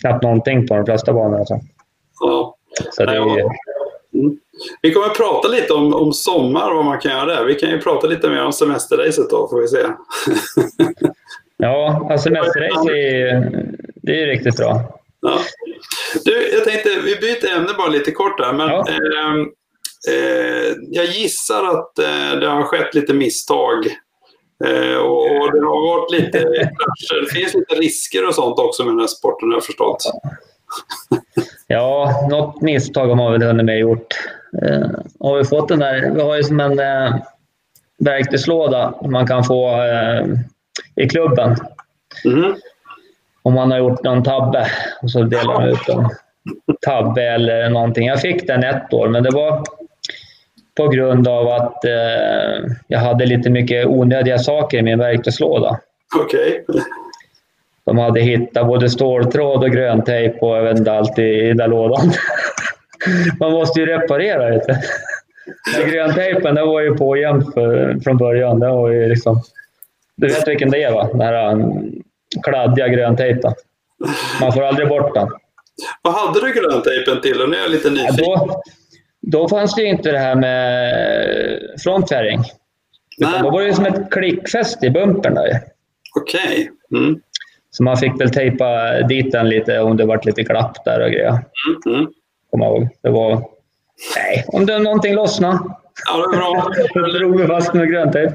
Knappt någonting på de flesta banorna. Alltså. Ja. Så det är, mm. Vi kommer att prata lite om, om sommar och vad man kan göra där. Vi kan ju prata lite mer om semesterracet då, får vi se. ja, alltså semesterrace är, det är riktigt bra. Ja. Du, jag tänkte, vi byter ämne bara lite kort där. Men, ja. eh, Eh, jag gissar att eh, det har skett lite misstag Eh, och det har varit lite krascher. Det finns lite risker och sånt också med den här sporten har jag förstått. Ja, något misstag har man väl hunnit med gjort. Eh, har vi fått den där, vi har ju som en eh, verktygslåda man kan få i klubben. Mm. Om man har gjort någon tabbe och så delar man ut en tabbe eller någonting. Jag fick den ett år, men det var på grund av att eh, jag hade lite mycket onödiga saker i min verktygslåda. Okej. De hade hittat både ståltråd och gröntejp och jag vet inte allt i, i den där lådan. Man måste ju reparera det. Den gröntejpen den var ju på jämt från början. Den var ju liksom, du vet vilken det är va? Den här um, kladdiga gröntejpen. Man får aldrig bort den. Vad hade du gröntejpen till? Nu är jag lite Ja, nyfiken. då, då fanns det ju inte det här med. Utan Nej. då var det ju som ett klickfäste i bumpern. Okej. Mm. Så man fick väl tejpa dit den lite om det vart lite glapp där och grejer. Mm. Mm. Kommer jag ihåg. Det var... Nej, om det någonting lossnade. Ja, det är bra. Då drog vi fast med gröntejp.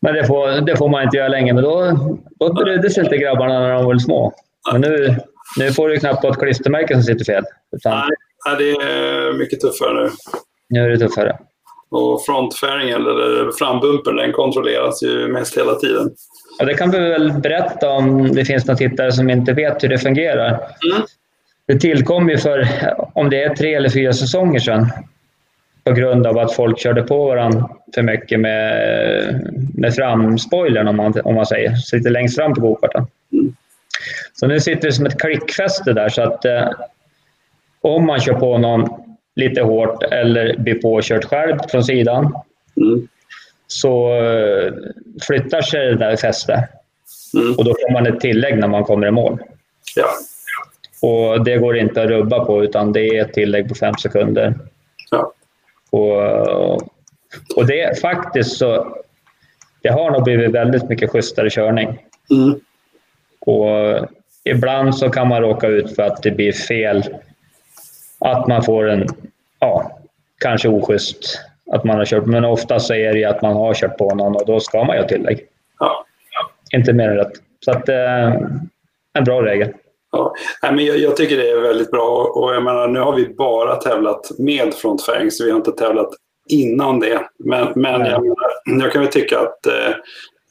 Men det får, det får man inte göra länge. Men då, då brydde sig inte grabbarna när de var små. Men nu, nu får du knappt ett klistermärke som sitter fel. Utan Nej, nej, det är mycket tuffare nu. nu är det tuffare. Och frontfäringen, eller frambumpen, den kontrolleras ju mest hela tiden. Ja, det kan vi väl berätta om det finns några tittare som inte vet hur det fungerar. Mm. Det tillkom ju för, om det är tre eller fyra säsonger sedan, på grund av att folk körde på varandra för mycket med, med framspoilern, om man, om man säger. Sitter längst fram på gokarten. Så nu sitter det som ett klickfäste där, så att eh, om man kör på någon lite hårt eller blir påkört själv från sidan, Mm. så eh, flyttar sig det där fästet. Mm. Och då får man ett tillägg när man kommer i mål. Ja. Och det går inte att rubba på, utan det är ett tillägg på fem sekunder. Och, och det är faktiskt så... Det har nog blivit väldigt mycket schysstare körning. Mm. Och ibland så kan man råka ut för att det blir fel. Att man får en, ja, kanske oschysst att man har kört. Men ofta så är det ju att man har kört på någon och då ska man göra tillägg. Ja. Inte mer än rätt. Så att, eh, en bra regel. Ja. Nej, men jag, jag tycker det är väldigt bra. Och jag menar, nu har vi bara tävlat med frontfäring, så vi har inte tävlat innan det. Men, men jag, menar, jag kan väl tycka att eh,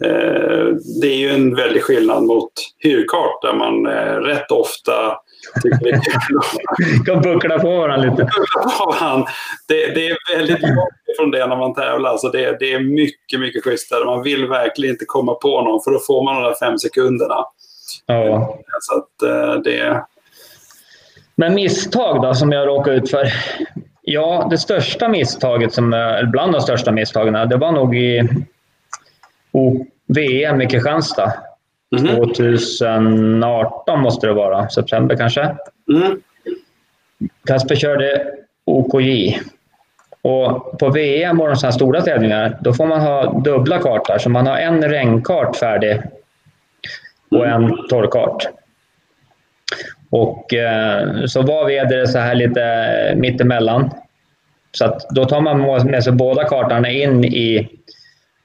eh, det är ju en väldig skillnad mot hyrkart där man eh, rätt ofta kan buckla på varandra lite. Det, det är väldigt långt ifrån det när man tävlar. Så det, det är mycket, mycket schysstare. Man vill verkligen inte komma på någon för då får man de där fem sekunderna. Ja. Så att eh, det... Men misstag då, som jag råkade ut för? Ja, det största misstaget, som, bland de största misstagen, det var nog i VM i Kristianstad. Mhm. 2018 måste det vara, september kanske. Mm. Kasper körde OKJ. Och på VM och de sådana stora tävlingar, då får man ha dubbla kartor. Så man har en regnkart färdig och en torrkart. Och eh, så var vädret så här lite mittemellan. Så att då tar man med sig båda kartorna in i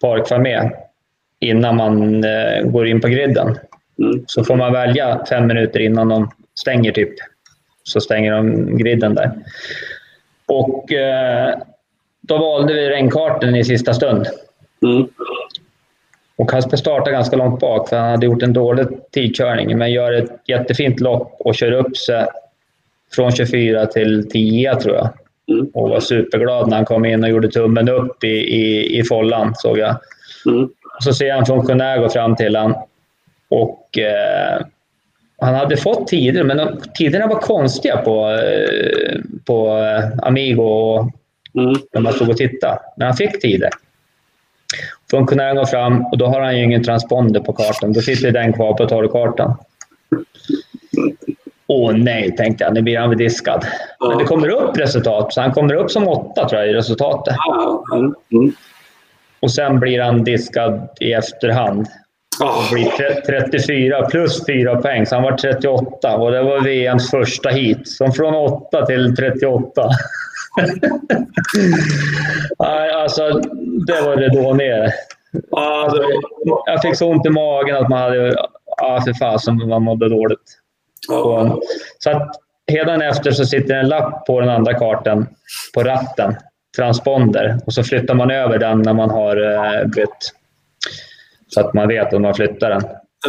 Park Fermé innan man eh, går in på griden. Mm. Så får man välja fem minuter innan de stänger typ. Så stänger de griden där. Och eh, då valde vi regnkarten i sista stund. Mm. Och Kasper startade ganska långt bak för han hade gjort en dålig tidkörning. Men gör ett jättefint lopp och kör upp sig från 24 till 10 tror jag. Mm. Och var superglad när han kom in och gjorde tummen upp i, i, i follan såg jag. Mm. Så ser jag en funktionär gå fram till honom. Och eh, han hade fått tider, men de, tiderna var konstiga på, eh, på eh, Amigo och Mm. när man stod och tittade. Men han fick tider. Funktionären går fram och då har han ju ingen transponder på kartan. Då sitter den kvar på torrkartan. Åh nej, tänkte jag. Nu blir han väl diskad. Men det kommer upp resultat. Så han kommer upp som åtta tror jag i resultatet. Mm. Och sen blir han diskad i efterhand. Ah, blir tre- 34 plus 4 poäng, så han var 38 och det var VMs första hit. Så från 8 till 38. Nej, alltså, det var det då ner. Alltså, jag fick så ont i magen att man hade... Ja, för fasen man mådde dåligt. Och, så att Hedan efter så sitter en lapp på den andra kartan på ratten, transponder, och så flyttar man över den när man har eh, bytt. Så att man vet om man flyttar den.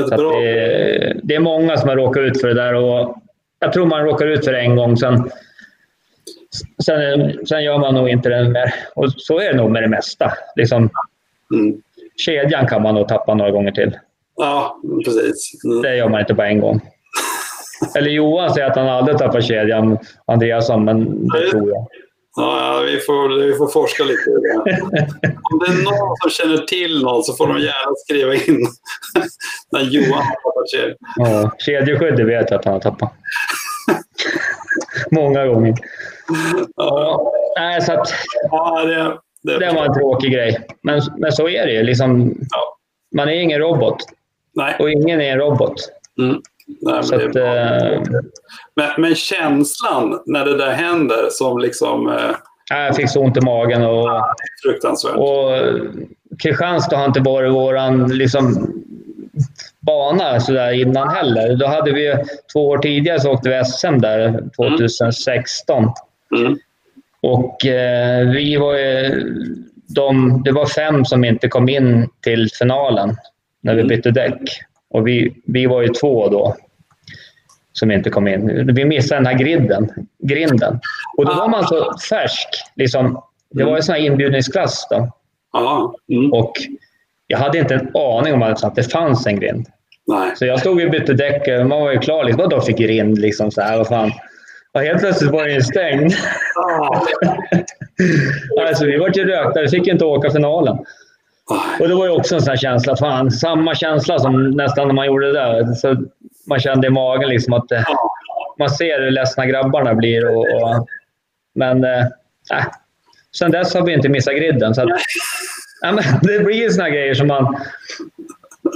Så det, det, är många som har råkat ut för det där och jag tror man råkar ut för det en gång. Sen, sen, sen gör man nog inte det mer. Och så är det nog med det mesta. Liksom, mm. Kedjan kan man nog tappa några gånger till. Ja, precis. Mm. Det gör man inte bara en gång. Eller Johan säger att han aldrig tappar kedjan, Andreasson, men det tror jag. Ja, vi får, vi får forska lite Om det är någon som känner till någon så får de gärna skriva in när Johan har tappat kedjan. Ja, kedjeskydd vet jag att han har tappat. Många gånger. Ja, nej, så att, ja, det, det, det var en tråkig grej. Men, men så är det ju. Liksom, ja. Man är ingen robot. Nej. Och ingen är en robot. Mm. Nej, men, att, äh... men, men, känslan när det där händer som liksom... Äh... Jag fick så ont i magen. Och, fruktansvärt. Och Kristianstad har inte varit vår liksom, bana så där innan heller. Då hade vi två år tidigare så åkte vi SM där 2016. Mm. Mm. Och eh, vi var de, det var fem som inte kom in till finalen när vi mm. bytte däck. Och vi, vi var ju två då som inte kom in. Vi missade den här griden, grinden. Och då var man så färsk. Liksom, det var en sån här inbjudningsklass. Då. Mm. Och jag hade inte en aning om att det fanns en grind. Nej. Så jag stod och bytte däck. Man var ju klar. Liksom, Vadå fick grind? Liksom, så här, vad fan. Och helt plötsligt var den stängd. Ah. alltså, vi var ju rökta. Vi fick inte åka finalen. Och det var ju också en sån här känsla, fan, samma känsla som nästan när man gjorde det där. Så man kände i magen liksom att det, man ser hur ledsna grabbarna blir. Och, och men äh, sen dess har vi inte missat griden. Så att, äh, men det blir ju såna grejer som man,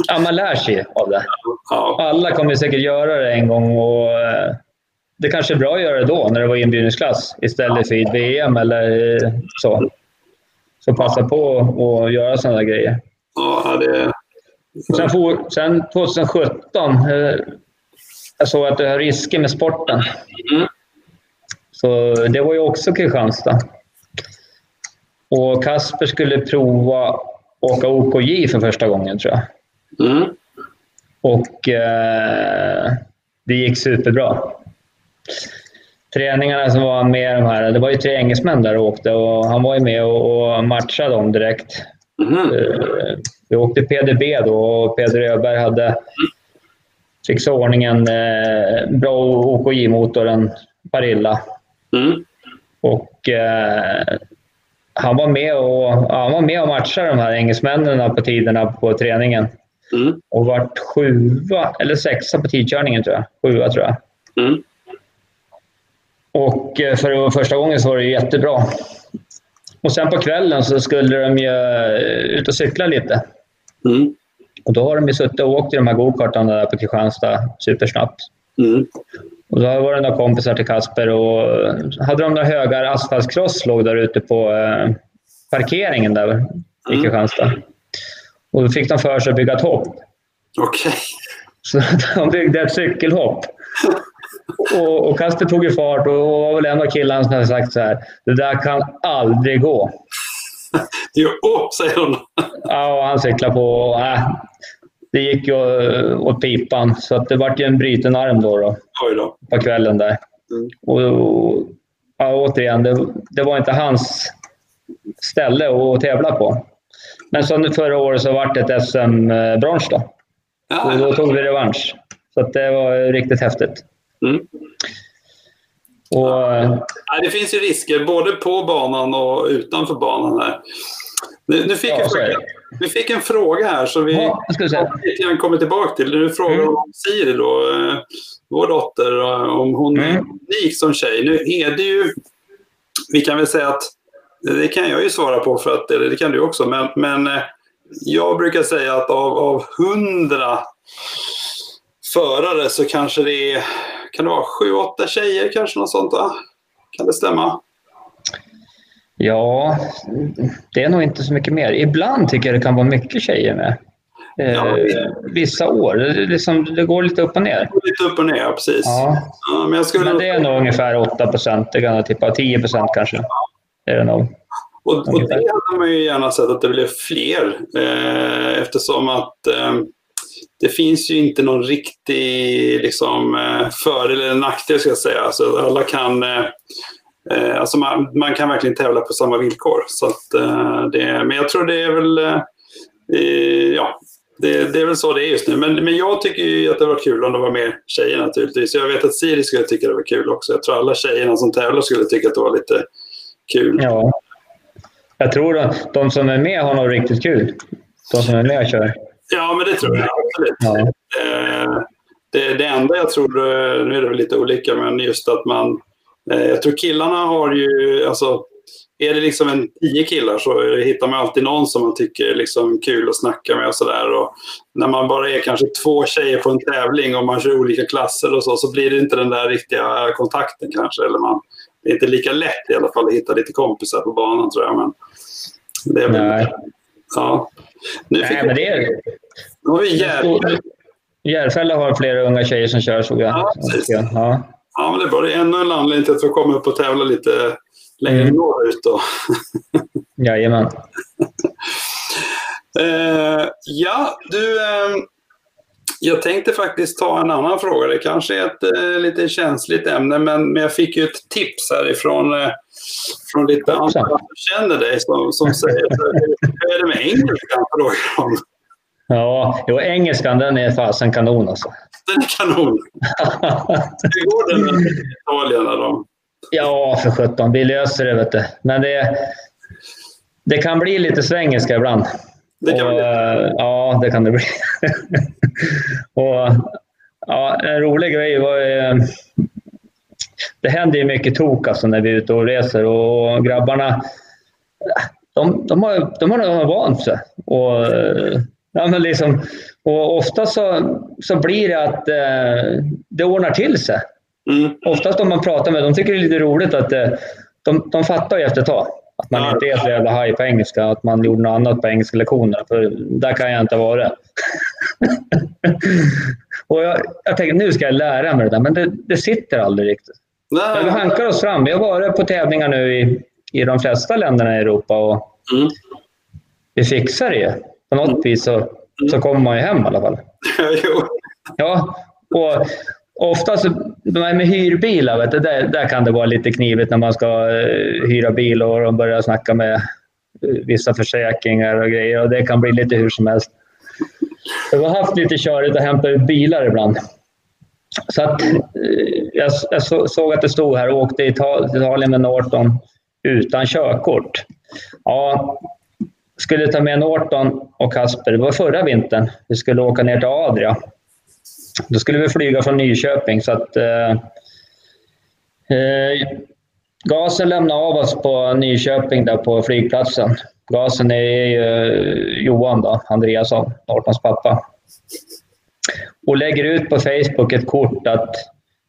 ja, man lär sig av det. Alla kommer säkert göra det en gång. och äh, Det kanske är bra att göra det då, när det var inbjudningsklass, istället för i VM eller så. Så passa på att göra sådana grejer. Ja, det... Sen, for, sen 2017, eh, jag såg att det har risker med sporten. Mm. Så det var ju också Kristianstad. Och Kasper skulle prova åka OKJ för första gången, tror jag. Mm. Och eh, det gick superbra träningarna som var med de här, det var ju tre engelsmän där och åkte och han var ju med och, matchade dem direkt. Mm. Vi åkte PDB då och Peder Öberg hade fixat ordning en eh, bra OKJ-motor, Parilla. Mm. Och eh, han var med och, ja, han var med och matchade de här engelsmännen på tiderna på träningen. Mm. Och vart sjua, eller sexa på tidkörningen tror jag. Sjua tror jag. Mm. Och eh, för första gången så var det jättebra. Och sen på kvällen så skulle de ju eh, ut och cykla lite. Mm. Och då har de ju suttit och åkt i de här gokartarna där på Kristianstad supersnabbt. Mm. Och då var det några kompisar till Kasper och hade de några högar asfaltskross låg där ute på eh, parkeringen där i mm. Kristianstad. Och då fick de för sig att bygga ett hopp. Okej. Okay. Så de byggde ett cykelhopp. Och, och Kasper tog ju fart och var väl en av killarna som hade sagt så här. Det där kan aldrig gå. Jo, oh, säger hon. Ja, och han cyklade på. Och, äh, det gick ju åt pipan, så att det vart ju en bruten arm då, då, då. på kvällen där. Mm. Och, och ja, återigen, det, det, var inte hans ställe att tävla på. Men som förra året så vart det ett SM-brons då. Ja, och då tog vi revansch. Så det var riktigt häftigt. Mm. Och, ja, det finns ju risker både på banan och utanför banan. Här. Nu, nu fick, ja, jag, vi fick en fråga här som vi ja, kommer tillbaka till. Nu frågar mm. om Siri, då, eh, vår dotter, eh, om hon mm. är unik som tjej. Nu är det ju, vi kan väl säga att, det kan jag ju svara på, för att, eller det kan du också, men, men eh, jag brukar säga att av, av hundra förare så kanske det är kan det vara sju, åtta tjejer kanske något sånt va? Kan det stämma? Ja, det är nog inte så mycket mer. Ibland tycker jag det kan vara mycket tjejer med. Ja, eh, vissa år. Det, liksom, det går lite upp och ner. Lite upp och ner, precis. Ja. ja men, skulle... men det är nog ungefär 8 procent. Det kan jag tippa. 10 procent kanske. Det är det nog. Och, och det hade man ju gärna sett att det blev fler. Eh, eftersom att eh, det finns ju inte någon riktig liksom, eh, fördel eller nackdel ska jag säga. Alltså, alla kan, eh, eh, alltså man, man, kan verkligen tävla på samma villkor. Så att, eh, det, men jag tror det är väl eh, eh ja, det, det, är väl så det är just nu. Men, men jag tycker ju att det var kul om det var mer tjejer naturligtvis. Jag vet att Siri skulle tycka det var kul också. Jag tror alla tjejerna som tävlar skulle tycka att det var lite kul. Ja. Jag tror att de som är med har något riktigt kul. De som är med och kör. Ja, men det tror jag absolut. Ja. Eh, det, det enda jag tror, eh, nu är det väl lite olika, men just att man... Eh, jag tror killarna har ju, alltså är det liksom en tio killar så hittar man alltid någon som man tycker är liksom kul att snacka med och sådär. När man bara är kanske två tjejer på en tävling och man kör olika klasser och så, så blir det inte den där riktiga kontakten kanske. Eller man, det är inte lika lätt i alla fall att hitta lite kompisar på banan tror jag. Men det är väl, Nej. Ja. Nu Nej, men det är... Nu har vi Järfälla. Järfälla har flera unga tjejer som kör såg jag. Ja, precis. Ja. ja, men det är bara ännu en anledning till att få komma upp och tävla lite längre mm. norrut. Då. Jajamän. uh, ja, du. Uh, jag tänkte faktiskt ta en annan fråga. Det kanske är ett uh, lite känsligt ämne, men, men jag fick ju ett tips härifrån uh, från lite andra som känner dig som, som säger hur är det med engelskan? Frågar Ja, jo, engelskan den är fasen kanon alltså. Den är kanon. Hur går det med Italien? De... Ja, för sjutton. Vi löser det, vet du. Men det, det kan bli lite svengelska ibland. Det kan och, bli. Eh, ja, det kan det bli. och, ja, en rolig grej var ju... Det händer ju mycket tok alltså när vi är ute och reser och grabbarna de, de, har, de har vant sig. Och, ja, men liksom, och ofta så, så blir det att eh, det ordnar till sig. Mm. Oftast om man pratar med de tycker det är lite roligt att eh, de, de fattar ju efter ett tag att man inte är så jävla haj på engelska, att man gjorde något annat på engelska lektionerna. För där kan jag inte vara. och jag, jag tänkte nu ska jag lära mig det där, men det, det sitter aldrig riktigt. Nej. vi hankar oss fram. Vi har varit på tävlingar nu i, i de flesta länderna i Europa och mm. vi fixar det ju. På något mm. vis så, så kommer man ju hem i alla fall. ja, och Oftast med hyrbilar, vet du, där, där kan det vara lite knivigt när man ska uh, hyra bil och de börjar snacka med uh, vissa försäkringar och grejer. Och det kan bli lite hur som helst. Vi har haft lite körigt att hämta ut bilar ibland. Så att, uh, jag, jag så, såg att det stod här och åkte till Italien med Norton utan körkort. Ja, skulle ta med Norton och Kasper. Det var förra vintern. Vi skulle åka ner till Adria. Då skulle vi flyga från Nyköping så att eh, eh, Gasen lämnade av oss på Nyköping där på flygplatsen. Gasen är ju eh, Johan då, Andreasson, Nortons pappa. Och lägger ut på Facebook ett kort att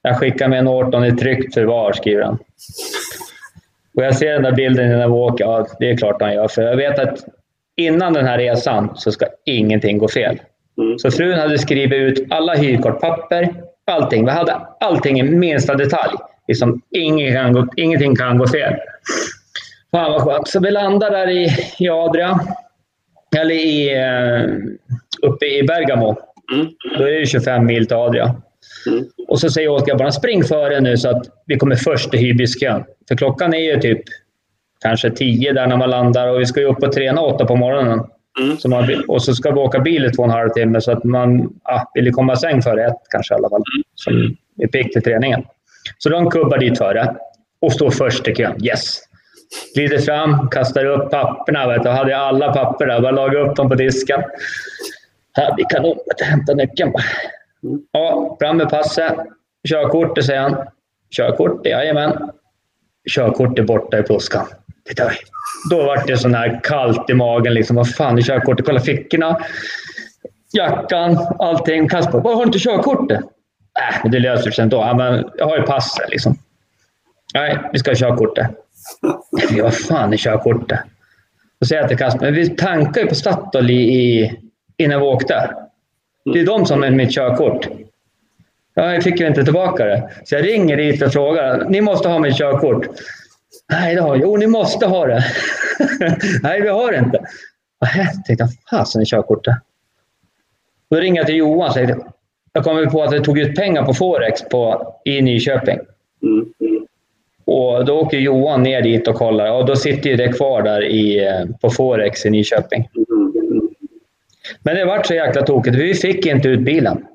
jag skickar med Norton i tryggt förvar, skriver han. Och jag ser den där bilden när vi åker. Ja, det är klart han gör. För jag vet att innan den här resan så ska ingenting gå fel. Mm. Så frun hade skrivit ut alla hyrkortpapper, allting. Vi hade allting i minsta detalj. Liksom, ingenting, kan gå, ingenting kan gå fel. Fan vad skönt. Så vi landar där i, i Adria, eller i, uh, uppe i Bergamo. Mm. Då är det 25 mil till Adria. Mm. Och så säger jag åt grabbarna, spring före nu så att vi kommer först till hybriskön. För klockan är ju typ kanske 10 där när man landar och vi ska ju upp och träna 8 på morgonen. Mm. Så man, och så ska vi åka bil i två och en halv timme så att man ah, vill komma i säng före ett kanske i alla fall. Som är pigg till träningen. Så de kubbar dit före och står först i kön. Yes! Glider fram, kastar upp papperna. Vet du. Hade jag alla papper där, bara laga upp dem på disken. Här blir kanon. Hämta nyckeln. Ja, fram med passet. Körkortet, säger han. Körkort, jajamän. Körkort är borta i påskan. Titta, då var det sån här kallt i magen. Liksom, vad fan är körkortet? Kolla fickorna, jackan, allting. Kasper, var har du inte körkortet? Äh, det löser sig ändå. Ja, men jag har ju passet. Liksom. Nej, vi ska ha körkortet. Vi vad fan är körkortet? Då säger jag till Kasper, men vi tankade ju på Statoil i, i, innan vi åkte. Det är de som är mitt körkort. Ja, jag fick ju inte tillbaka det. Så jag ringer dit och frågar. Ni måste ha mitt körkort. Nej, det har. Jo, ni måste ha det. Nej, vi har det inte. Jag tänkte, fasen är körkortet? Då ringer jag till Johan och säger jag kommer på att det tog ut pengar på Forex på, i Nyköping. Mm. Och då åker Johan ner dit och kollar och då sitter ju det kvar där i, eh, på Forex i Nyköping. Men det vart så jäkla tokigt. Vi fick inte ut bilen.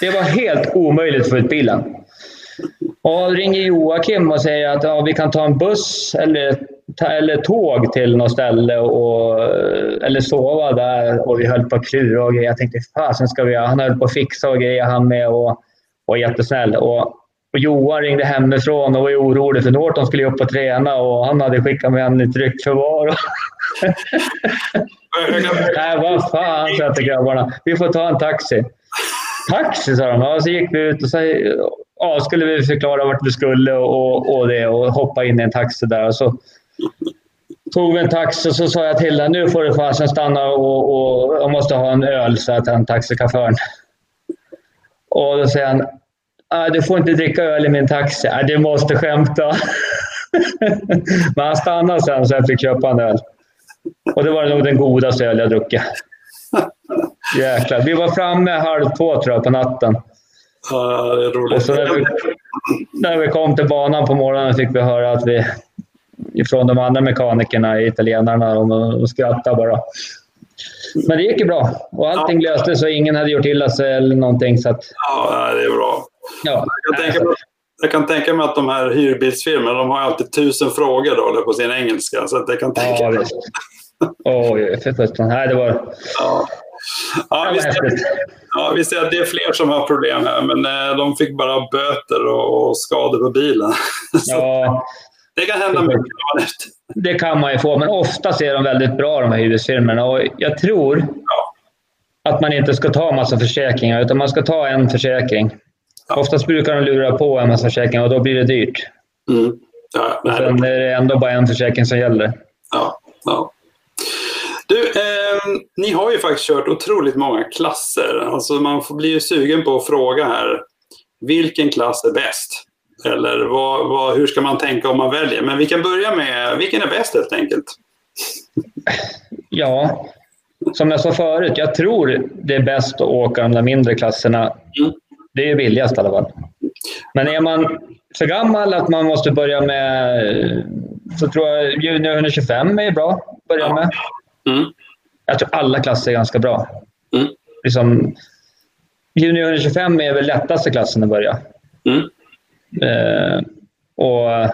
Det var helt omöjligt att få ut bilen. Och ringer Joakim och säger att ja, vi kan ta en buss eller, eller tåg till något ställe och, eller sova där. Och vi höll på att klura och grejer. Jag tänkte, fasen ska vi göra? Han höll på att fixa och grejer han med och var jättesnäll. Och, och Johan ringde hemifrån och var orolig för Norton skulle upp och träna och han hade skickat med honom i tryggt förvar. Nej, vad fan, sa jag till grabbarna. Vi får ta en taxi. Taxi, sa de. Och så gick vi ut och så ja, skulle vi förklara vart vi skulle och, och det och hoppa in i en taxi där. Och så tog vi en taxi och så sa jag till honom nu får du fasen stanna och, och jag måste ha en öl, sa jag till taxichauffören. Och då säger han ah, du får inte dricka öl i min taxi. Ah, du måste skämta. Men han stannade sen så jag fick köpa en öl. Och det var nog den godaste öl jag druckit. Jäklar. Vi var framme halv två tror jag på natten. Och så när, vi, när vi kom till banan på morgonen fick vi höra att vi ifrån de andra mekanikerna, italienarna, de skrattade bara. Men det gick ju bra och allting ja. löste sig. Ingen hade gjort illa sig eller någonting. Så att... Ja, det är bra. Ja. Jag, kan tänka mig, jag kan tänka mig att de här hyrbilsfirmorna de har alltid tusen frågor då, på sin engelska. Så att jag kan tänka ja, mig. Oj, för sjutton. det var... Ja. Ja, vi, ser, ja, vi ser att det är fler som har problem här, men eh, de fick bara böter och, skador på bilen. Ja, det kan hända mycket. Det kan man ju få, men oftast är de väldigt bra de här hyresfirmorna. Och jag tror ja. att man inte ska ta massa försäkringar, utan man ska ta en försäkring. Ja. Oftast brukar de lura på en massa försäkringar och då blir det dyrt. Mm. Ja, och sen är det ändå bara en försäkring som gäller. Ja, ja. Du, eh, ni har ju faktiskt kört otroligt många klasser. Alltså man får bli ju sugen på att fråga här. Vilken klass är bäst? Eller vad, vad, hur ska man tänka om man väljer? Men vi kan börja med, vilken är bäst helt enkelt? Ja, som jag sa förut, jag tror det är bäst att åka de där mindre klasserna. Mm. Det är ju billigast i alla fall. Men är man för gammal att man måste börja med, så tror jag Junior 125 är bra att börja med. Mm. Jag tror alla klasser är ganska bra. Mm. Liksom, junior 125 är väl lättaste klassen att börja. Mm. Eh, och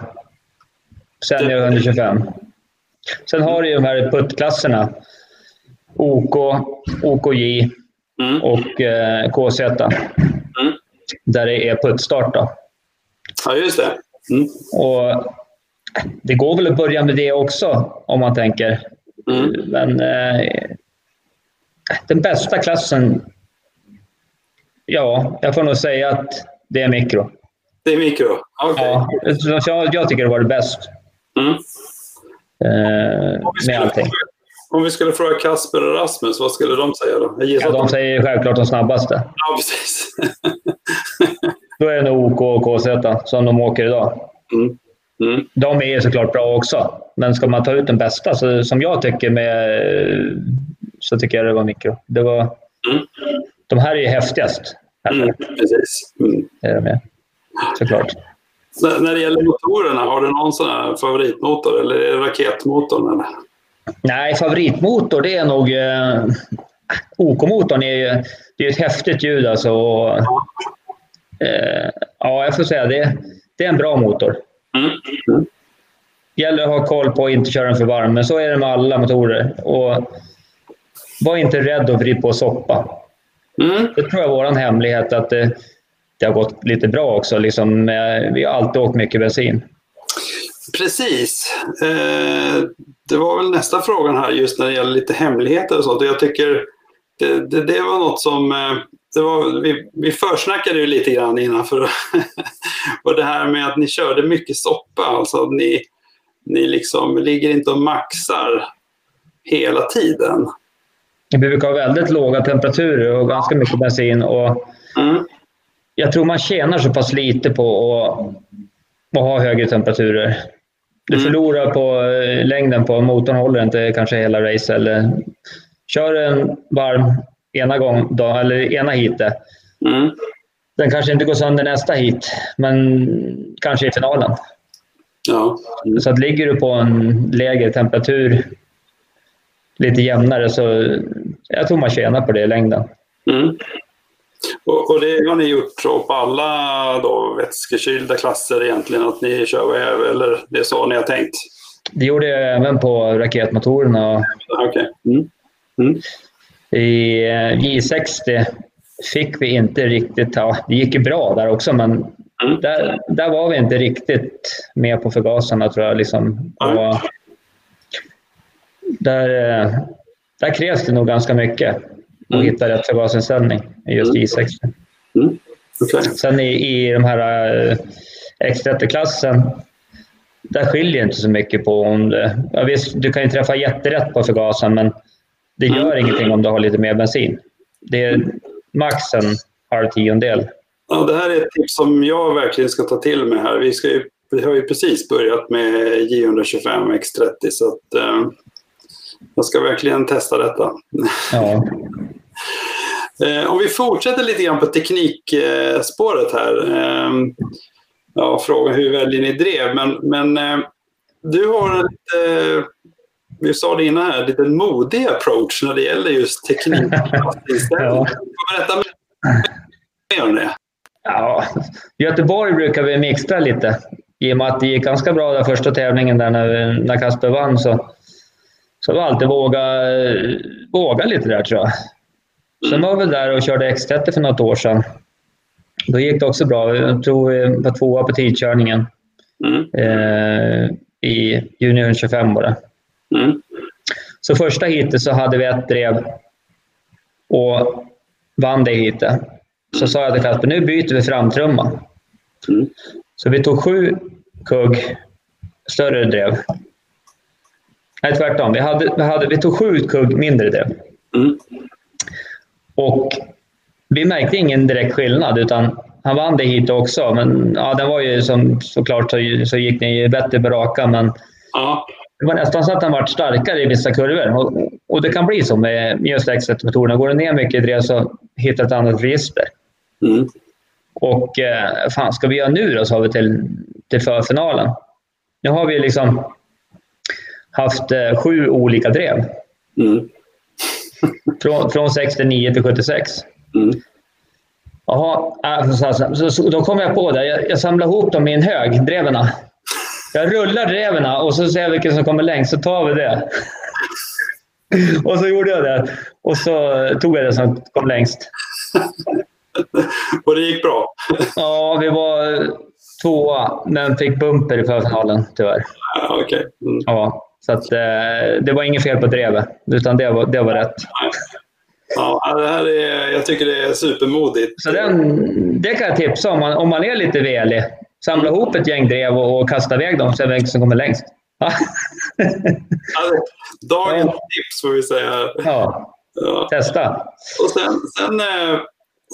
sen är det 125. Sen har du de här puttklasserna. OK, OKJ mm. och eh, KZ. Mm. Där det är puttstart. Då. Ja, just det. Mm. Och det går väl att börja med det också om man tänker. Mm. Men eh, den bästa klassen, ja, jag får nog säga att det är mikro. Det är mikro? Okay. Ja, jag, jag tycker det var det bäst. Mm. Eh, med allting. Om vi skulle fråga Kasper och Rasmus, vad skulle de säga då? Ja, de säger självklart de snabbaste. Ja, precis. då är det nog OK och KZ som de åker idag. Mm. Mm. De är såklart bra också, men ska man ta ut den bästa, så, som jag tycker, med, så tycker jag det var mikro. Det var, mm. De här är ju häftigast. Mm, precis. Mm. Såklart. När det gäller motorerna, har du någon sån här favoritmotor eller är det raketmotorn? Eller? Nej, favoritmotor det är nog... Eh, OK-motorn är ju det är ett häftigt ljud alltså. Och, eh, ja, jag får säga det. Det är en bra motor. Mm. Gäller att ha koll på att inte köra den för varm, men så är det med alla motorer. Och var inte rädd att vrida på soppa. Mm. Det tror jag är vår hemlighet, att det, det, har gått lite bra också. Liksom, vi har alltid åkt mycket bensin. Precis. Eh, det var väl nästa frågan här just när det gäller lite hemligheter och sånt. jag tycker det, det, det var något som eh, det var, vi, vi försnackade ju lite grann innan för och det här med att ni körde mycket soppa. Alltså ni, ni liksom ligger inte och maxar hela tiden. Vi brukar ha väldigt låga temperaturer och ganska mycket bensin. Och Mm. jag tror man tjänar så pass lite på att, att ha högre temperaturer. Du Mm. förlorar på eh, längden på motorn, håller inte kanske hela race eller kör en varm ena gång, då, eller ena heatet. Mm. Den kanske inte går sönder nästa hit, men kanske i finalen. Ja. Mm. Så att ligger du på en lägre temperatur, lite jämnare, så jag tror man tjänar på det i längden. Mm. Och, och det har ni gjort så på alla då, vätskekylda klasser egentligen, att ni kör väv, eller det är så ni har tänkt? Det gjorde jag även på raketmotorerna. Okej. Mm. Mm. I eh, J60 fick vi inte riktigt... Ja, det gick ju bra där också, men Mm. där, där var vi inte riktigt med på förgasarna tror jag. Liksom. Och där, eh, där krävs det nog ganska mycket att Mm. hitta rätt förgasinställning i just Mm. J60. Mm. Okej. Sen i, i de här eh, X30-klassen, där skiljer det inte så mycket på om det... Ja, visst, du kan ju träffa jätterätt på förgasaren, men det gör Mm. ingenting om du har lite mer bensin. Det är max en halv tiondel. Ja, det här är ett tips som jag verkligen ska ta till mig här. Vi, ska ju, vi har ju precis börjat med J125 X30 så att, eh, jag ska verkligen testa detta. Ja. Eh, om vi fortsätter lite grann på teknikspåret här. Eh, ja, fråga hur väljer ni drev? Men, men eh, du har lite, vi sa det innan här, lite modig approach när det gäller just teknik. Ja. Berätta mer om det. ja. Göteborg brukar vi mixtra lite. I och med att det gick ganska bra den första tävlingen där när, när Kasper vann så, så var alltid våga, våga lite där tror jag. Sen var vi där och körde X30 för något år sedan. Då gick det också bra. Jag tror vi var tvåa på tidkörningen. Mm. Eh, I Junior 25 var det. Mm. Så första heatet så hade vi ett drev och vann det heatet. Så sa jag till Kasper, nu byter vi framtrumma. Mm. Så vi tog sju kugg större drev. Nej, tvärtom. Vi, hade, vi, hade, vi tog sju kugg mindre drev. Mm. Och vi märkte ingen direkt skillnad, utan han vann det hit också. Men ja, den var ju som, såklart så, så gick den ju bättre på raka, men Ja. Det var nästan så att den var starkare i vissa kurvor. Och, och det kan bli så med med just X1-motorerna. Går det ner mycket i drev så hittar ett annat register. Mm. Och eh, fan, ska vi göra nu då, sa vi till, till förfinalen. Nu har vi liksom haft eh, sju olika drev. Mm. Från, från 69 till 76. Mm. Jaha, äh, så, så, så, då kom jag på det. Jag, jag samlar ihop dem i en hög, dreven. Jag rullar dreven och så ser jag vilken som kommer längst, så tar vi det. och så gjorde jag det. Och så tog jag det som kom längst. Och det gick bra? Ja, vi var tvåa, men fick bumper i förfinalen tyvärr. Okej. Mm. Ja, så att, eh, det var inget fel på drevet, utan det var, det var rätt. Ja, det här är, jag tycker det är supermodigt. Så den, det kan jag tipsa om, man, om man är lite velig. Samla ihop ett gäng drev och, och kasta iväg dem, så är det vem som kommer längst. Alltså, dagens tips får vi säga. ja, Ja. testa. Och sen, sen eh,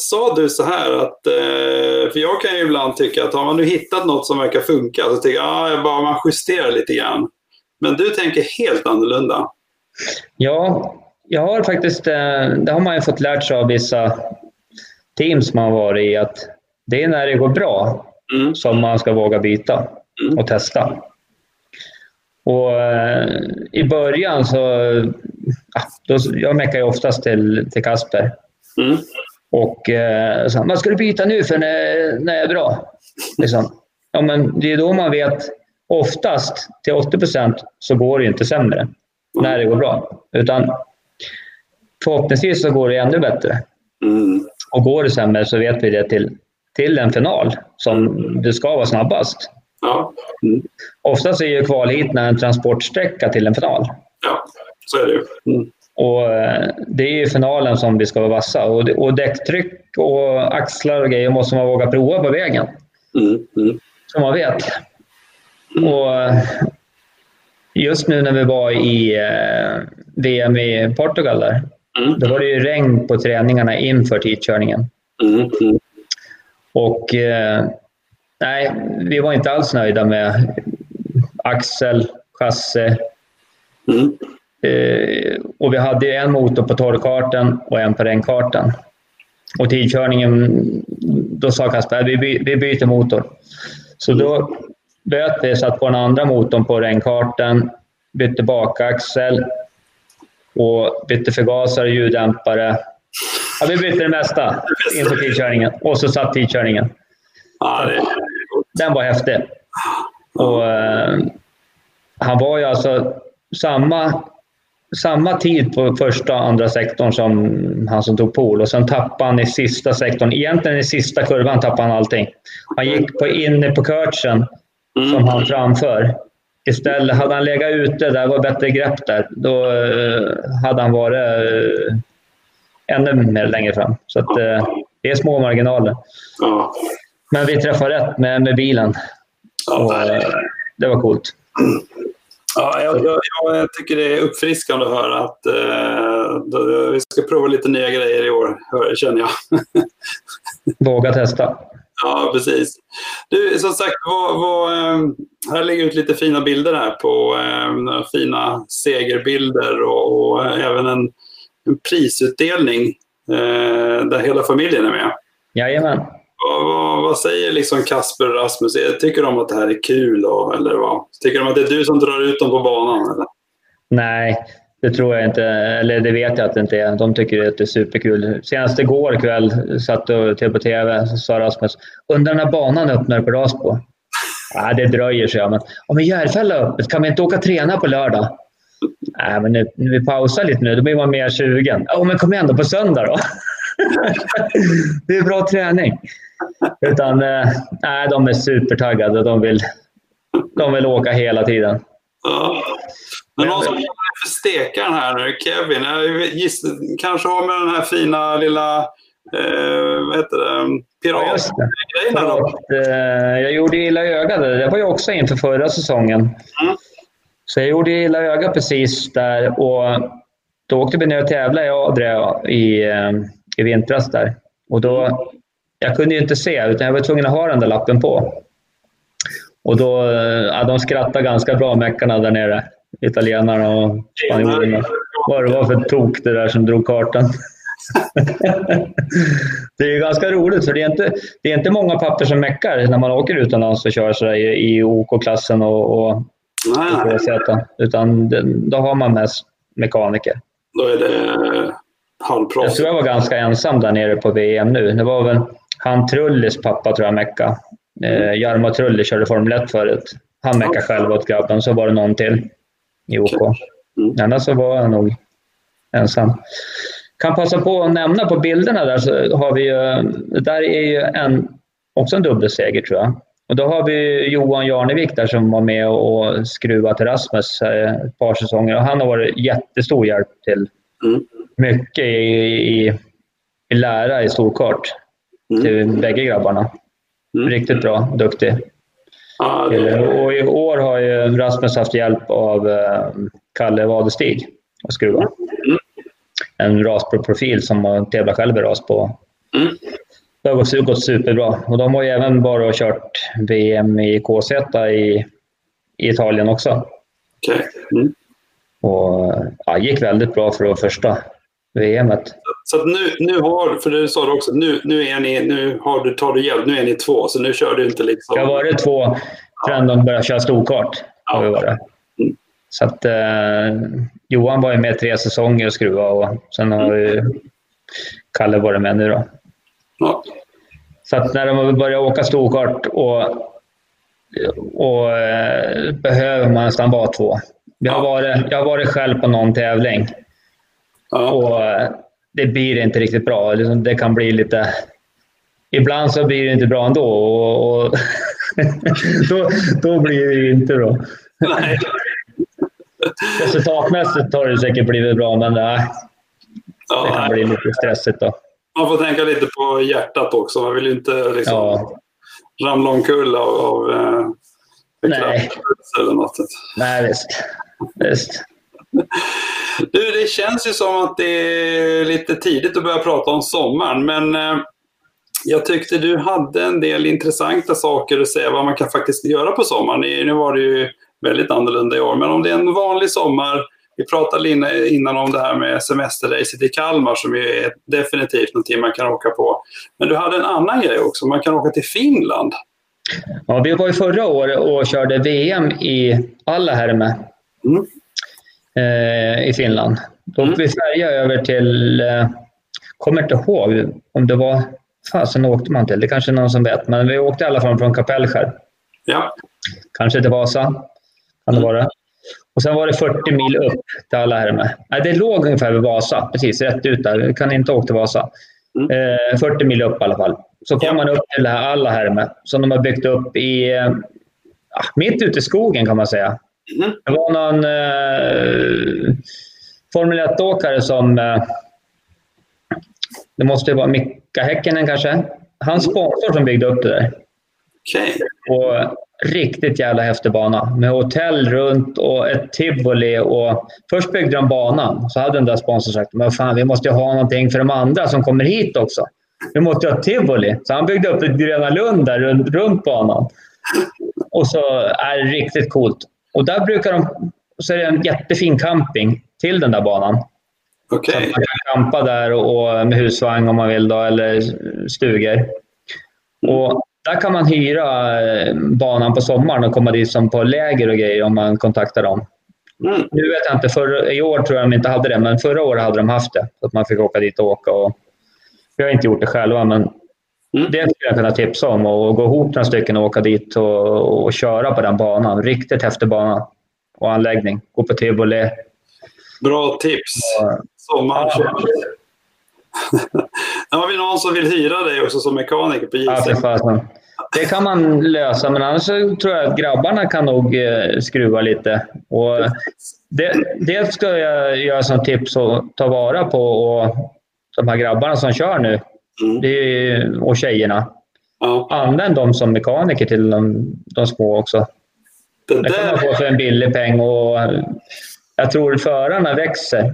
sa du så här att, eh, för jag kan ju ibland tycka att har man nu hittat något som verkar funka så tycker jag ah, bara man justerar lite grann. Men du tänker helt annorlunda. Ja, jag har faktiskt, eh, det har man ju fått lärt sig av vissa teams man har varit i, att det är när det går bra Mm. som man ska våga byta Mm. och testa. Och eh, I början så... Ja, då, jag meckar ju oftast till, till Kasper. Mm. Och eh, så, vad ska du byta nu för när, när jag är bra? Liksom. Ja, men det är då man vet, oftast till 80 procent så går det inte sämre när det går bra. Utan förhoppningsvis så går det ännu bättre. Mm. Och går det sämre så vet vi det till, till en final som du ska vara snabbast. Ja. Mm. Oftast är ju kvalheaten en transportsträcka till en final. ja, så är det ju. Mm. Och eh, det är ju finalen som vi ska vara vassa. Och, och däcktryck och axlar och grejer måste man våga prova på vägen. Mm. Mm. Så man vet. Och eh, just nu när vi var i eh, VM i Portugal där, mm. då var det ju regn på träningarna inför tidkörningen. Mm. Och eh, nej, vi var inte alls nöjda med axel, chassi. Mm. Eh, och vi hade en motor på torrkartan och en på regnkartan. Och tidkörningen, då sa Kasper vi, by, vi byter motor. Så då böt vi, satt på den andra motorn på regnkartan, bytte bakaxel och bytte förgasare, ljuddämpare. Ja, vi bytte det mesta inför tidkörningen och så satt tidkörningen. Ja, det... Den var häftig. Och, eh, han var ju alltså samma, samma tid på första och andra sektorn som han som tog pool och sen tappade han i sista sektorn. Egentligen i sista kurvan tappade han allting. Han gick på inne på coachen som han framför. Istället hade han legat ute, där var bättre grepp där, då uh, hade han varit uh, ännu mer längre fram. Så att, uh, det är små marginaler. Men vi träffade rätt med, med bilen. Och, det var coolt. Ja, jag, jag, jag, tycker det är uppfriskande att höra att eh, vi ska prova lite nya grejer i år, känner jag. Våga testa. Ja, precis. Du, som sagt, vad, vad, eh, här ligger ut lite fina bilder här på eh, fina segerbilder och, och även en, en prisutdelning eh, där hela familjen är med. Jajamän. Vad, vad, vad säger liksom Kasper och Rasmus? Tycker de att det här är kul? Då, eller vad? Tycker de att det är du som drar ut dem på banan? Eller? Nej, det tror jag inte. Eller det vet jag att det inte är. De tycker att det är superkul. Senast igår kväll satt och tittade på TV så sa Rasmus undrar när banan öppnar på Rasbo? Ja, det dröjer, så jag. Men om Järfälla öppet, kan vi inte åka träna på lördag? Nej, men nu, nu vi pausar lite nu, då blir man mer sugen. Ja, men kom igen då på söndag då. det är bra träning. Utan, eh, nej, de är supertaggade. De vill, de vill åka hela tiden. Ja. Men någon som kallar för stekaren här nu, Kevin. Jag gissar, kanske har med den här fina lilla eh, vad heter det? Pirat ja, eh, Jag gjorde illa ögat. Det var ju också inför förra säsongen. Mm. Så jag gjorde illa öga precis där och då åkte vi ner och tävlade i Adria i, i vintras där. Och då, jag kunde ju inte se utan jag var tvungen att ha den där lappen på. Och då, eh, ja, de skrattade ganska bra, meckarna där nere italienarna och spanjorerna. Vad det var för tok det där som drog kartan. det är ganska roligt för det är, inte, det är inte många papper som meckar när man åker utomlands och kör sådär i, i OK-klassen och, och, och Z. Utan det, då har man mest mekaniker. Då är det halvproffs. Jag tror jag var ganska ensam där nere på VM nu. Det var väl han Trullis pappa tror jag mecka. Eh, Jarmo Trulli körde Formel 1 förut. Han meckade själv åt grabben, så var det någon till i OK. Mm. Annars så var jag nog ensam. Kan passa på att nämna på bilderna där så har vi ju, där är ju en, också en dubbelseger tror jag. Och då har vi Johan Jarnevik där som var med och skruvade till Rasmus eh, ett par säsonger och han har varit jättestor hjälp till mm. mycket i, i, i lära i storkart mm. till bägge grabbarna. Mm. Riktigt bra, duktig. Ah, och i år har ju Rasmus haft hjälp av eh, Kalle Wadestig att skruva. Mm. En RasPro-profil som har tävlat själv i ras på. Det har gått, superbra. Och de har ju även bara kört VM i KZ i, i Italien också. Okay. Mm. Och ja, gick väldigt bra för det första VMet. Så nu, nu har, för du sa det också, nu, nu, är ni, nu har du, tar du hjälp, nu är ni två, så nu kör du inte liksom... Jag har varit två förrän de började köra storkart. Har vi varit. Mm. Så att, eh, Johan var ju med tre säsonger och skruva och sen har ju Kalle varit med nu då. Ja. Så att när de börjar åka storkart och, och eh, behöver man nästan vara två. Jag har, varit, jag har varit själv på någon tävling Ja. Och eh, det blir inte riktigt bra. Liksom, det kan bli lite... Ibland så blir det inte bra ändå. Och, och då, då blir det inte bra. Nej. Resultatmässigt har det säkert blivit bra, men nej, det kan bli lite stressigt. Då. Man får tänka lite på hjärtat också. Man vill ju inte liksom ja. ramla omkull av, av eh, Nej. Eller något. Nej, visst. visst. Du, det känns ju som att det är lite tidigt att börja prata om sommaren, men eh, jag tyckte du hade en del intressanta saker att säga vad man kan faktiskt göra på sommaren. Nu var det ju väldigt annorlunda i år, men om det är en vanlig sommar, vi pratade innan om det här med semesterracet i Kalmar som är definitivt någonting man kan åka på. Men du hade en annan grej också, man kan åka till Finland. Ja, vi var ju förra året och körde VM i Allaherme mm. eh, i Finland. Då mm. vi färja över till, eh, kommer inte ihåg om det var, fasen åkte man till, det kanske är någon som vet, men vi åkte i alla fall från Kapellskär. Ja. Kanske till Vasa, kan det vara. Och sen var det 40 mil upp till Allaherme. Nej, det låg ungefär vid Vasa, precis rätt ut där. Kan inte åka till Vasa. Mm. Eh, 40 mil upp i alla fall. Så kom man upp till det här Allaherme som de har byggt upp i, eh, mitt ute i skogen kan man säga. Mm. Det var någon eh, Formel 1-åkare som... Eh, det måste vara Mika Häkkinen kanske. Hans sponsor som byggde upp det där. Okay. Och riktigt jävla häftig bana med hotell runt och ett tivoli. Och först byggde de banan, så hade den där sponsorn sagt men fan, vi måste ha någonting för de andra som kommer hit också. Vi måste ha ett tivoli. Så han byggde upp ett Gröna Lund där runt, runt banan. Och så är det riktigt coolt. Och där brukar de... Så är det en jättefin camping till den där banan. Okay. Så man kan campa där och, och, med husvagn om man vill, då, eller stugor. Och där kan man hyra eh, banan på sommaren och komma dit som på läger och grejer om man kontaktar dem. Mm. Nu vet jag inte, för, i år tror jag de inte hade det, men förra året hade de haft det. Så att man fick åka dit och åka. Och, vi har inte gjort det själva, men mm. det skulle jag kunna tipsa om. Och gå ihop några stycken och åka dit och, och köra på den banan. Riktigt häftig bana och anläggning. Gå på tivoli. Bra tips. Sommar. Ja. Nu har vi någon som vill hyra dig också som mekaniker på JC. Ja, det kan man lösa, men annars tror jag att grabbarna kan nog eh, skruva lite. Och det, det ska jag göra som tips att ta vara på. Och de här grabbarna som kör nu, mm. det är, och tjejerna. Ja. Använd dem som mekaniker till de, de små också. Det, det kan man få för en billig peng. Och jag tror förarna växer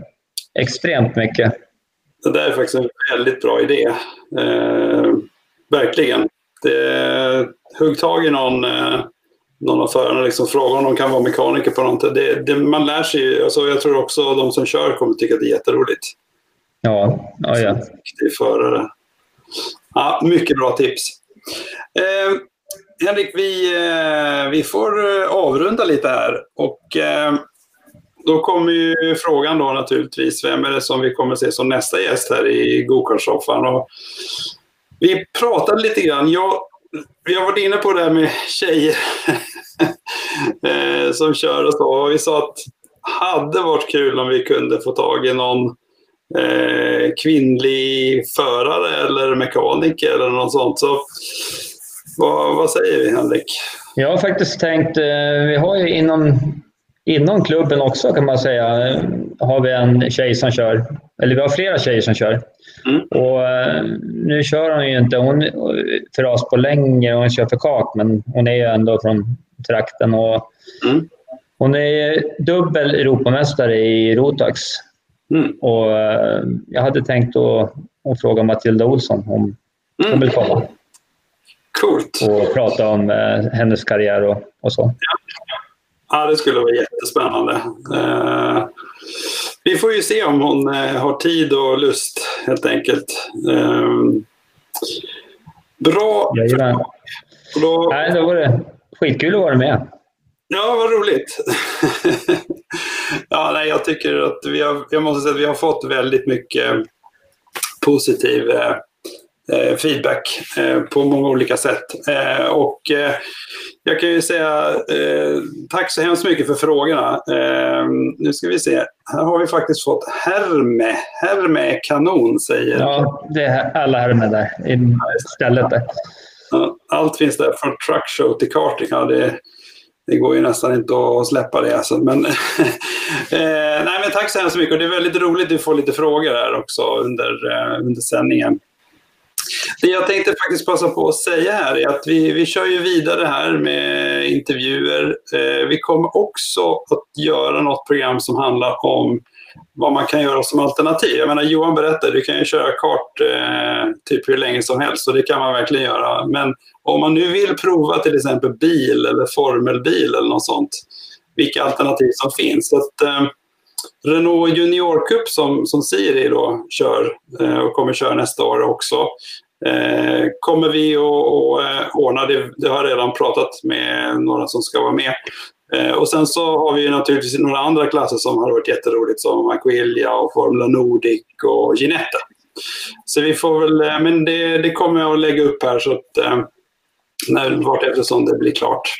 extremt mycket. Det där är faktiskt en väldigt bra idé. Eh, verkligen. Det, hugg tag i någon, eh, någon av förarna, liksom, fråga om de kan vara mekaniker på någonting. Det, det, man lär sig alltså, Jag tror också de som kör kommer tycka att det är jätteroligt. Ja, ja, ja. Riktig förare. Ja, mycket bra tips. Eh, Henrik, vi, eh, vi får eh, avrunda lite här. Och, eh, då kommer ju frågan då naturligtvis, vem är det som vi kommer se som nästa gäst här i gokartsoffan? Vi pratade lite grann, jag, vi har varit inne på det här med tjejer eh, som kör och så. Och vi sa att det hade varit kul om vi kunde få tag i någon eh, kvinnlig förare eller mekaniker eller något sånt. Så vad, vad säger vi Henrik? Jag har faktiskt tänkt, eh, vi har ju inom Inom klubben också kan man säga har vi en tjej som kör. Eller vi har flera tjejer som kör. Mm. Och eh, nu kör hon ju inte hon för oss på längre, hon kör för kak, men hon är ju ändå från trakten. Och mm. Hon är dubbel Europamästare i Rotax. Mm. Och eh, jag hade tänkt att, att fråga Matilda Olsson om hon vill komma. Coolt. Och prata om eh, hennes karriär och, och så. Ja. Ja, det skulle vara jättespännande. Eh, vi får ju se om hon eh, har tid och lust helt enkelt. Eh, bra. Jajamän. Då... Nej, då var det skitkul att vara med. Ja, vad roligt. ja, nej, jag tycker att vi har, jag måste säga att vi har fått väldigt mycket positiv eh, feedback eh, på många olika sätt. Eh, och jag kan ju säga eh, tack så hemskt mycket för frågorna. Eh, nu ska vi se. Här har vi faktiskt fått Herme. Herme är kanon, säger... Ja, det är alla Herme där i stället. Där. allt finns där, från truckshow till karting. Ja, det, det går ju nästan inte att släppa det. Alltså. Men, eh, nej, men tack så hemskt mycket. Och det är väldigt roligt att få lite frågor här också under, eh, under sändningen. Det jag tänkte faktiskt passa på att säga här är att vi, vi kör ju vidare här med intervjuer. Eh, vi kommer också att göra något program som handlar om vad man kan göra som alternativ. Jag menar, Johan berättade, du kan ju köra kart eh, typ hur länge som helst och det kan man verkligen göra. Men om man nu vill prova till exempel bil eller formelbil eller något sånt, vilka alternativ som finns. Så att, eh, Renault Junior Cup som, som Siri då kör eh, och kommer köra nästa år också. Eh, kommer vi att eh, ordna, det, det har jag redan pratat med några som ska vara med. Eh, och sen så har vi naturligtvis några andra klasser som har varit jätteroligt som Aquilia och Formula Nordic och Ginetta. Så vi får väl, eh, men det, det kommer jag att lägga upp här så att eh, när, vart eftersom det blir klart.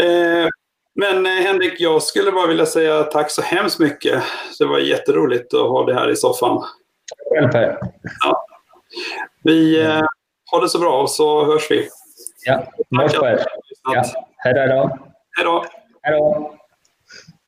Eh, men eh, Henrik, jag skulle bara vilja säga tack så hemskt mycket. Det var jätteroligt att ha dig här i soffan. Själv Per. Ja. Vi eh, har det så bra så hörs vi. Ja, mors på er. Ja, hej då. Hej då. Hej då.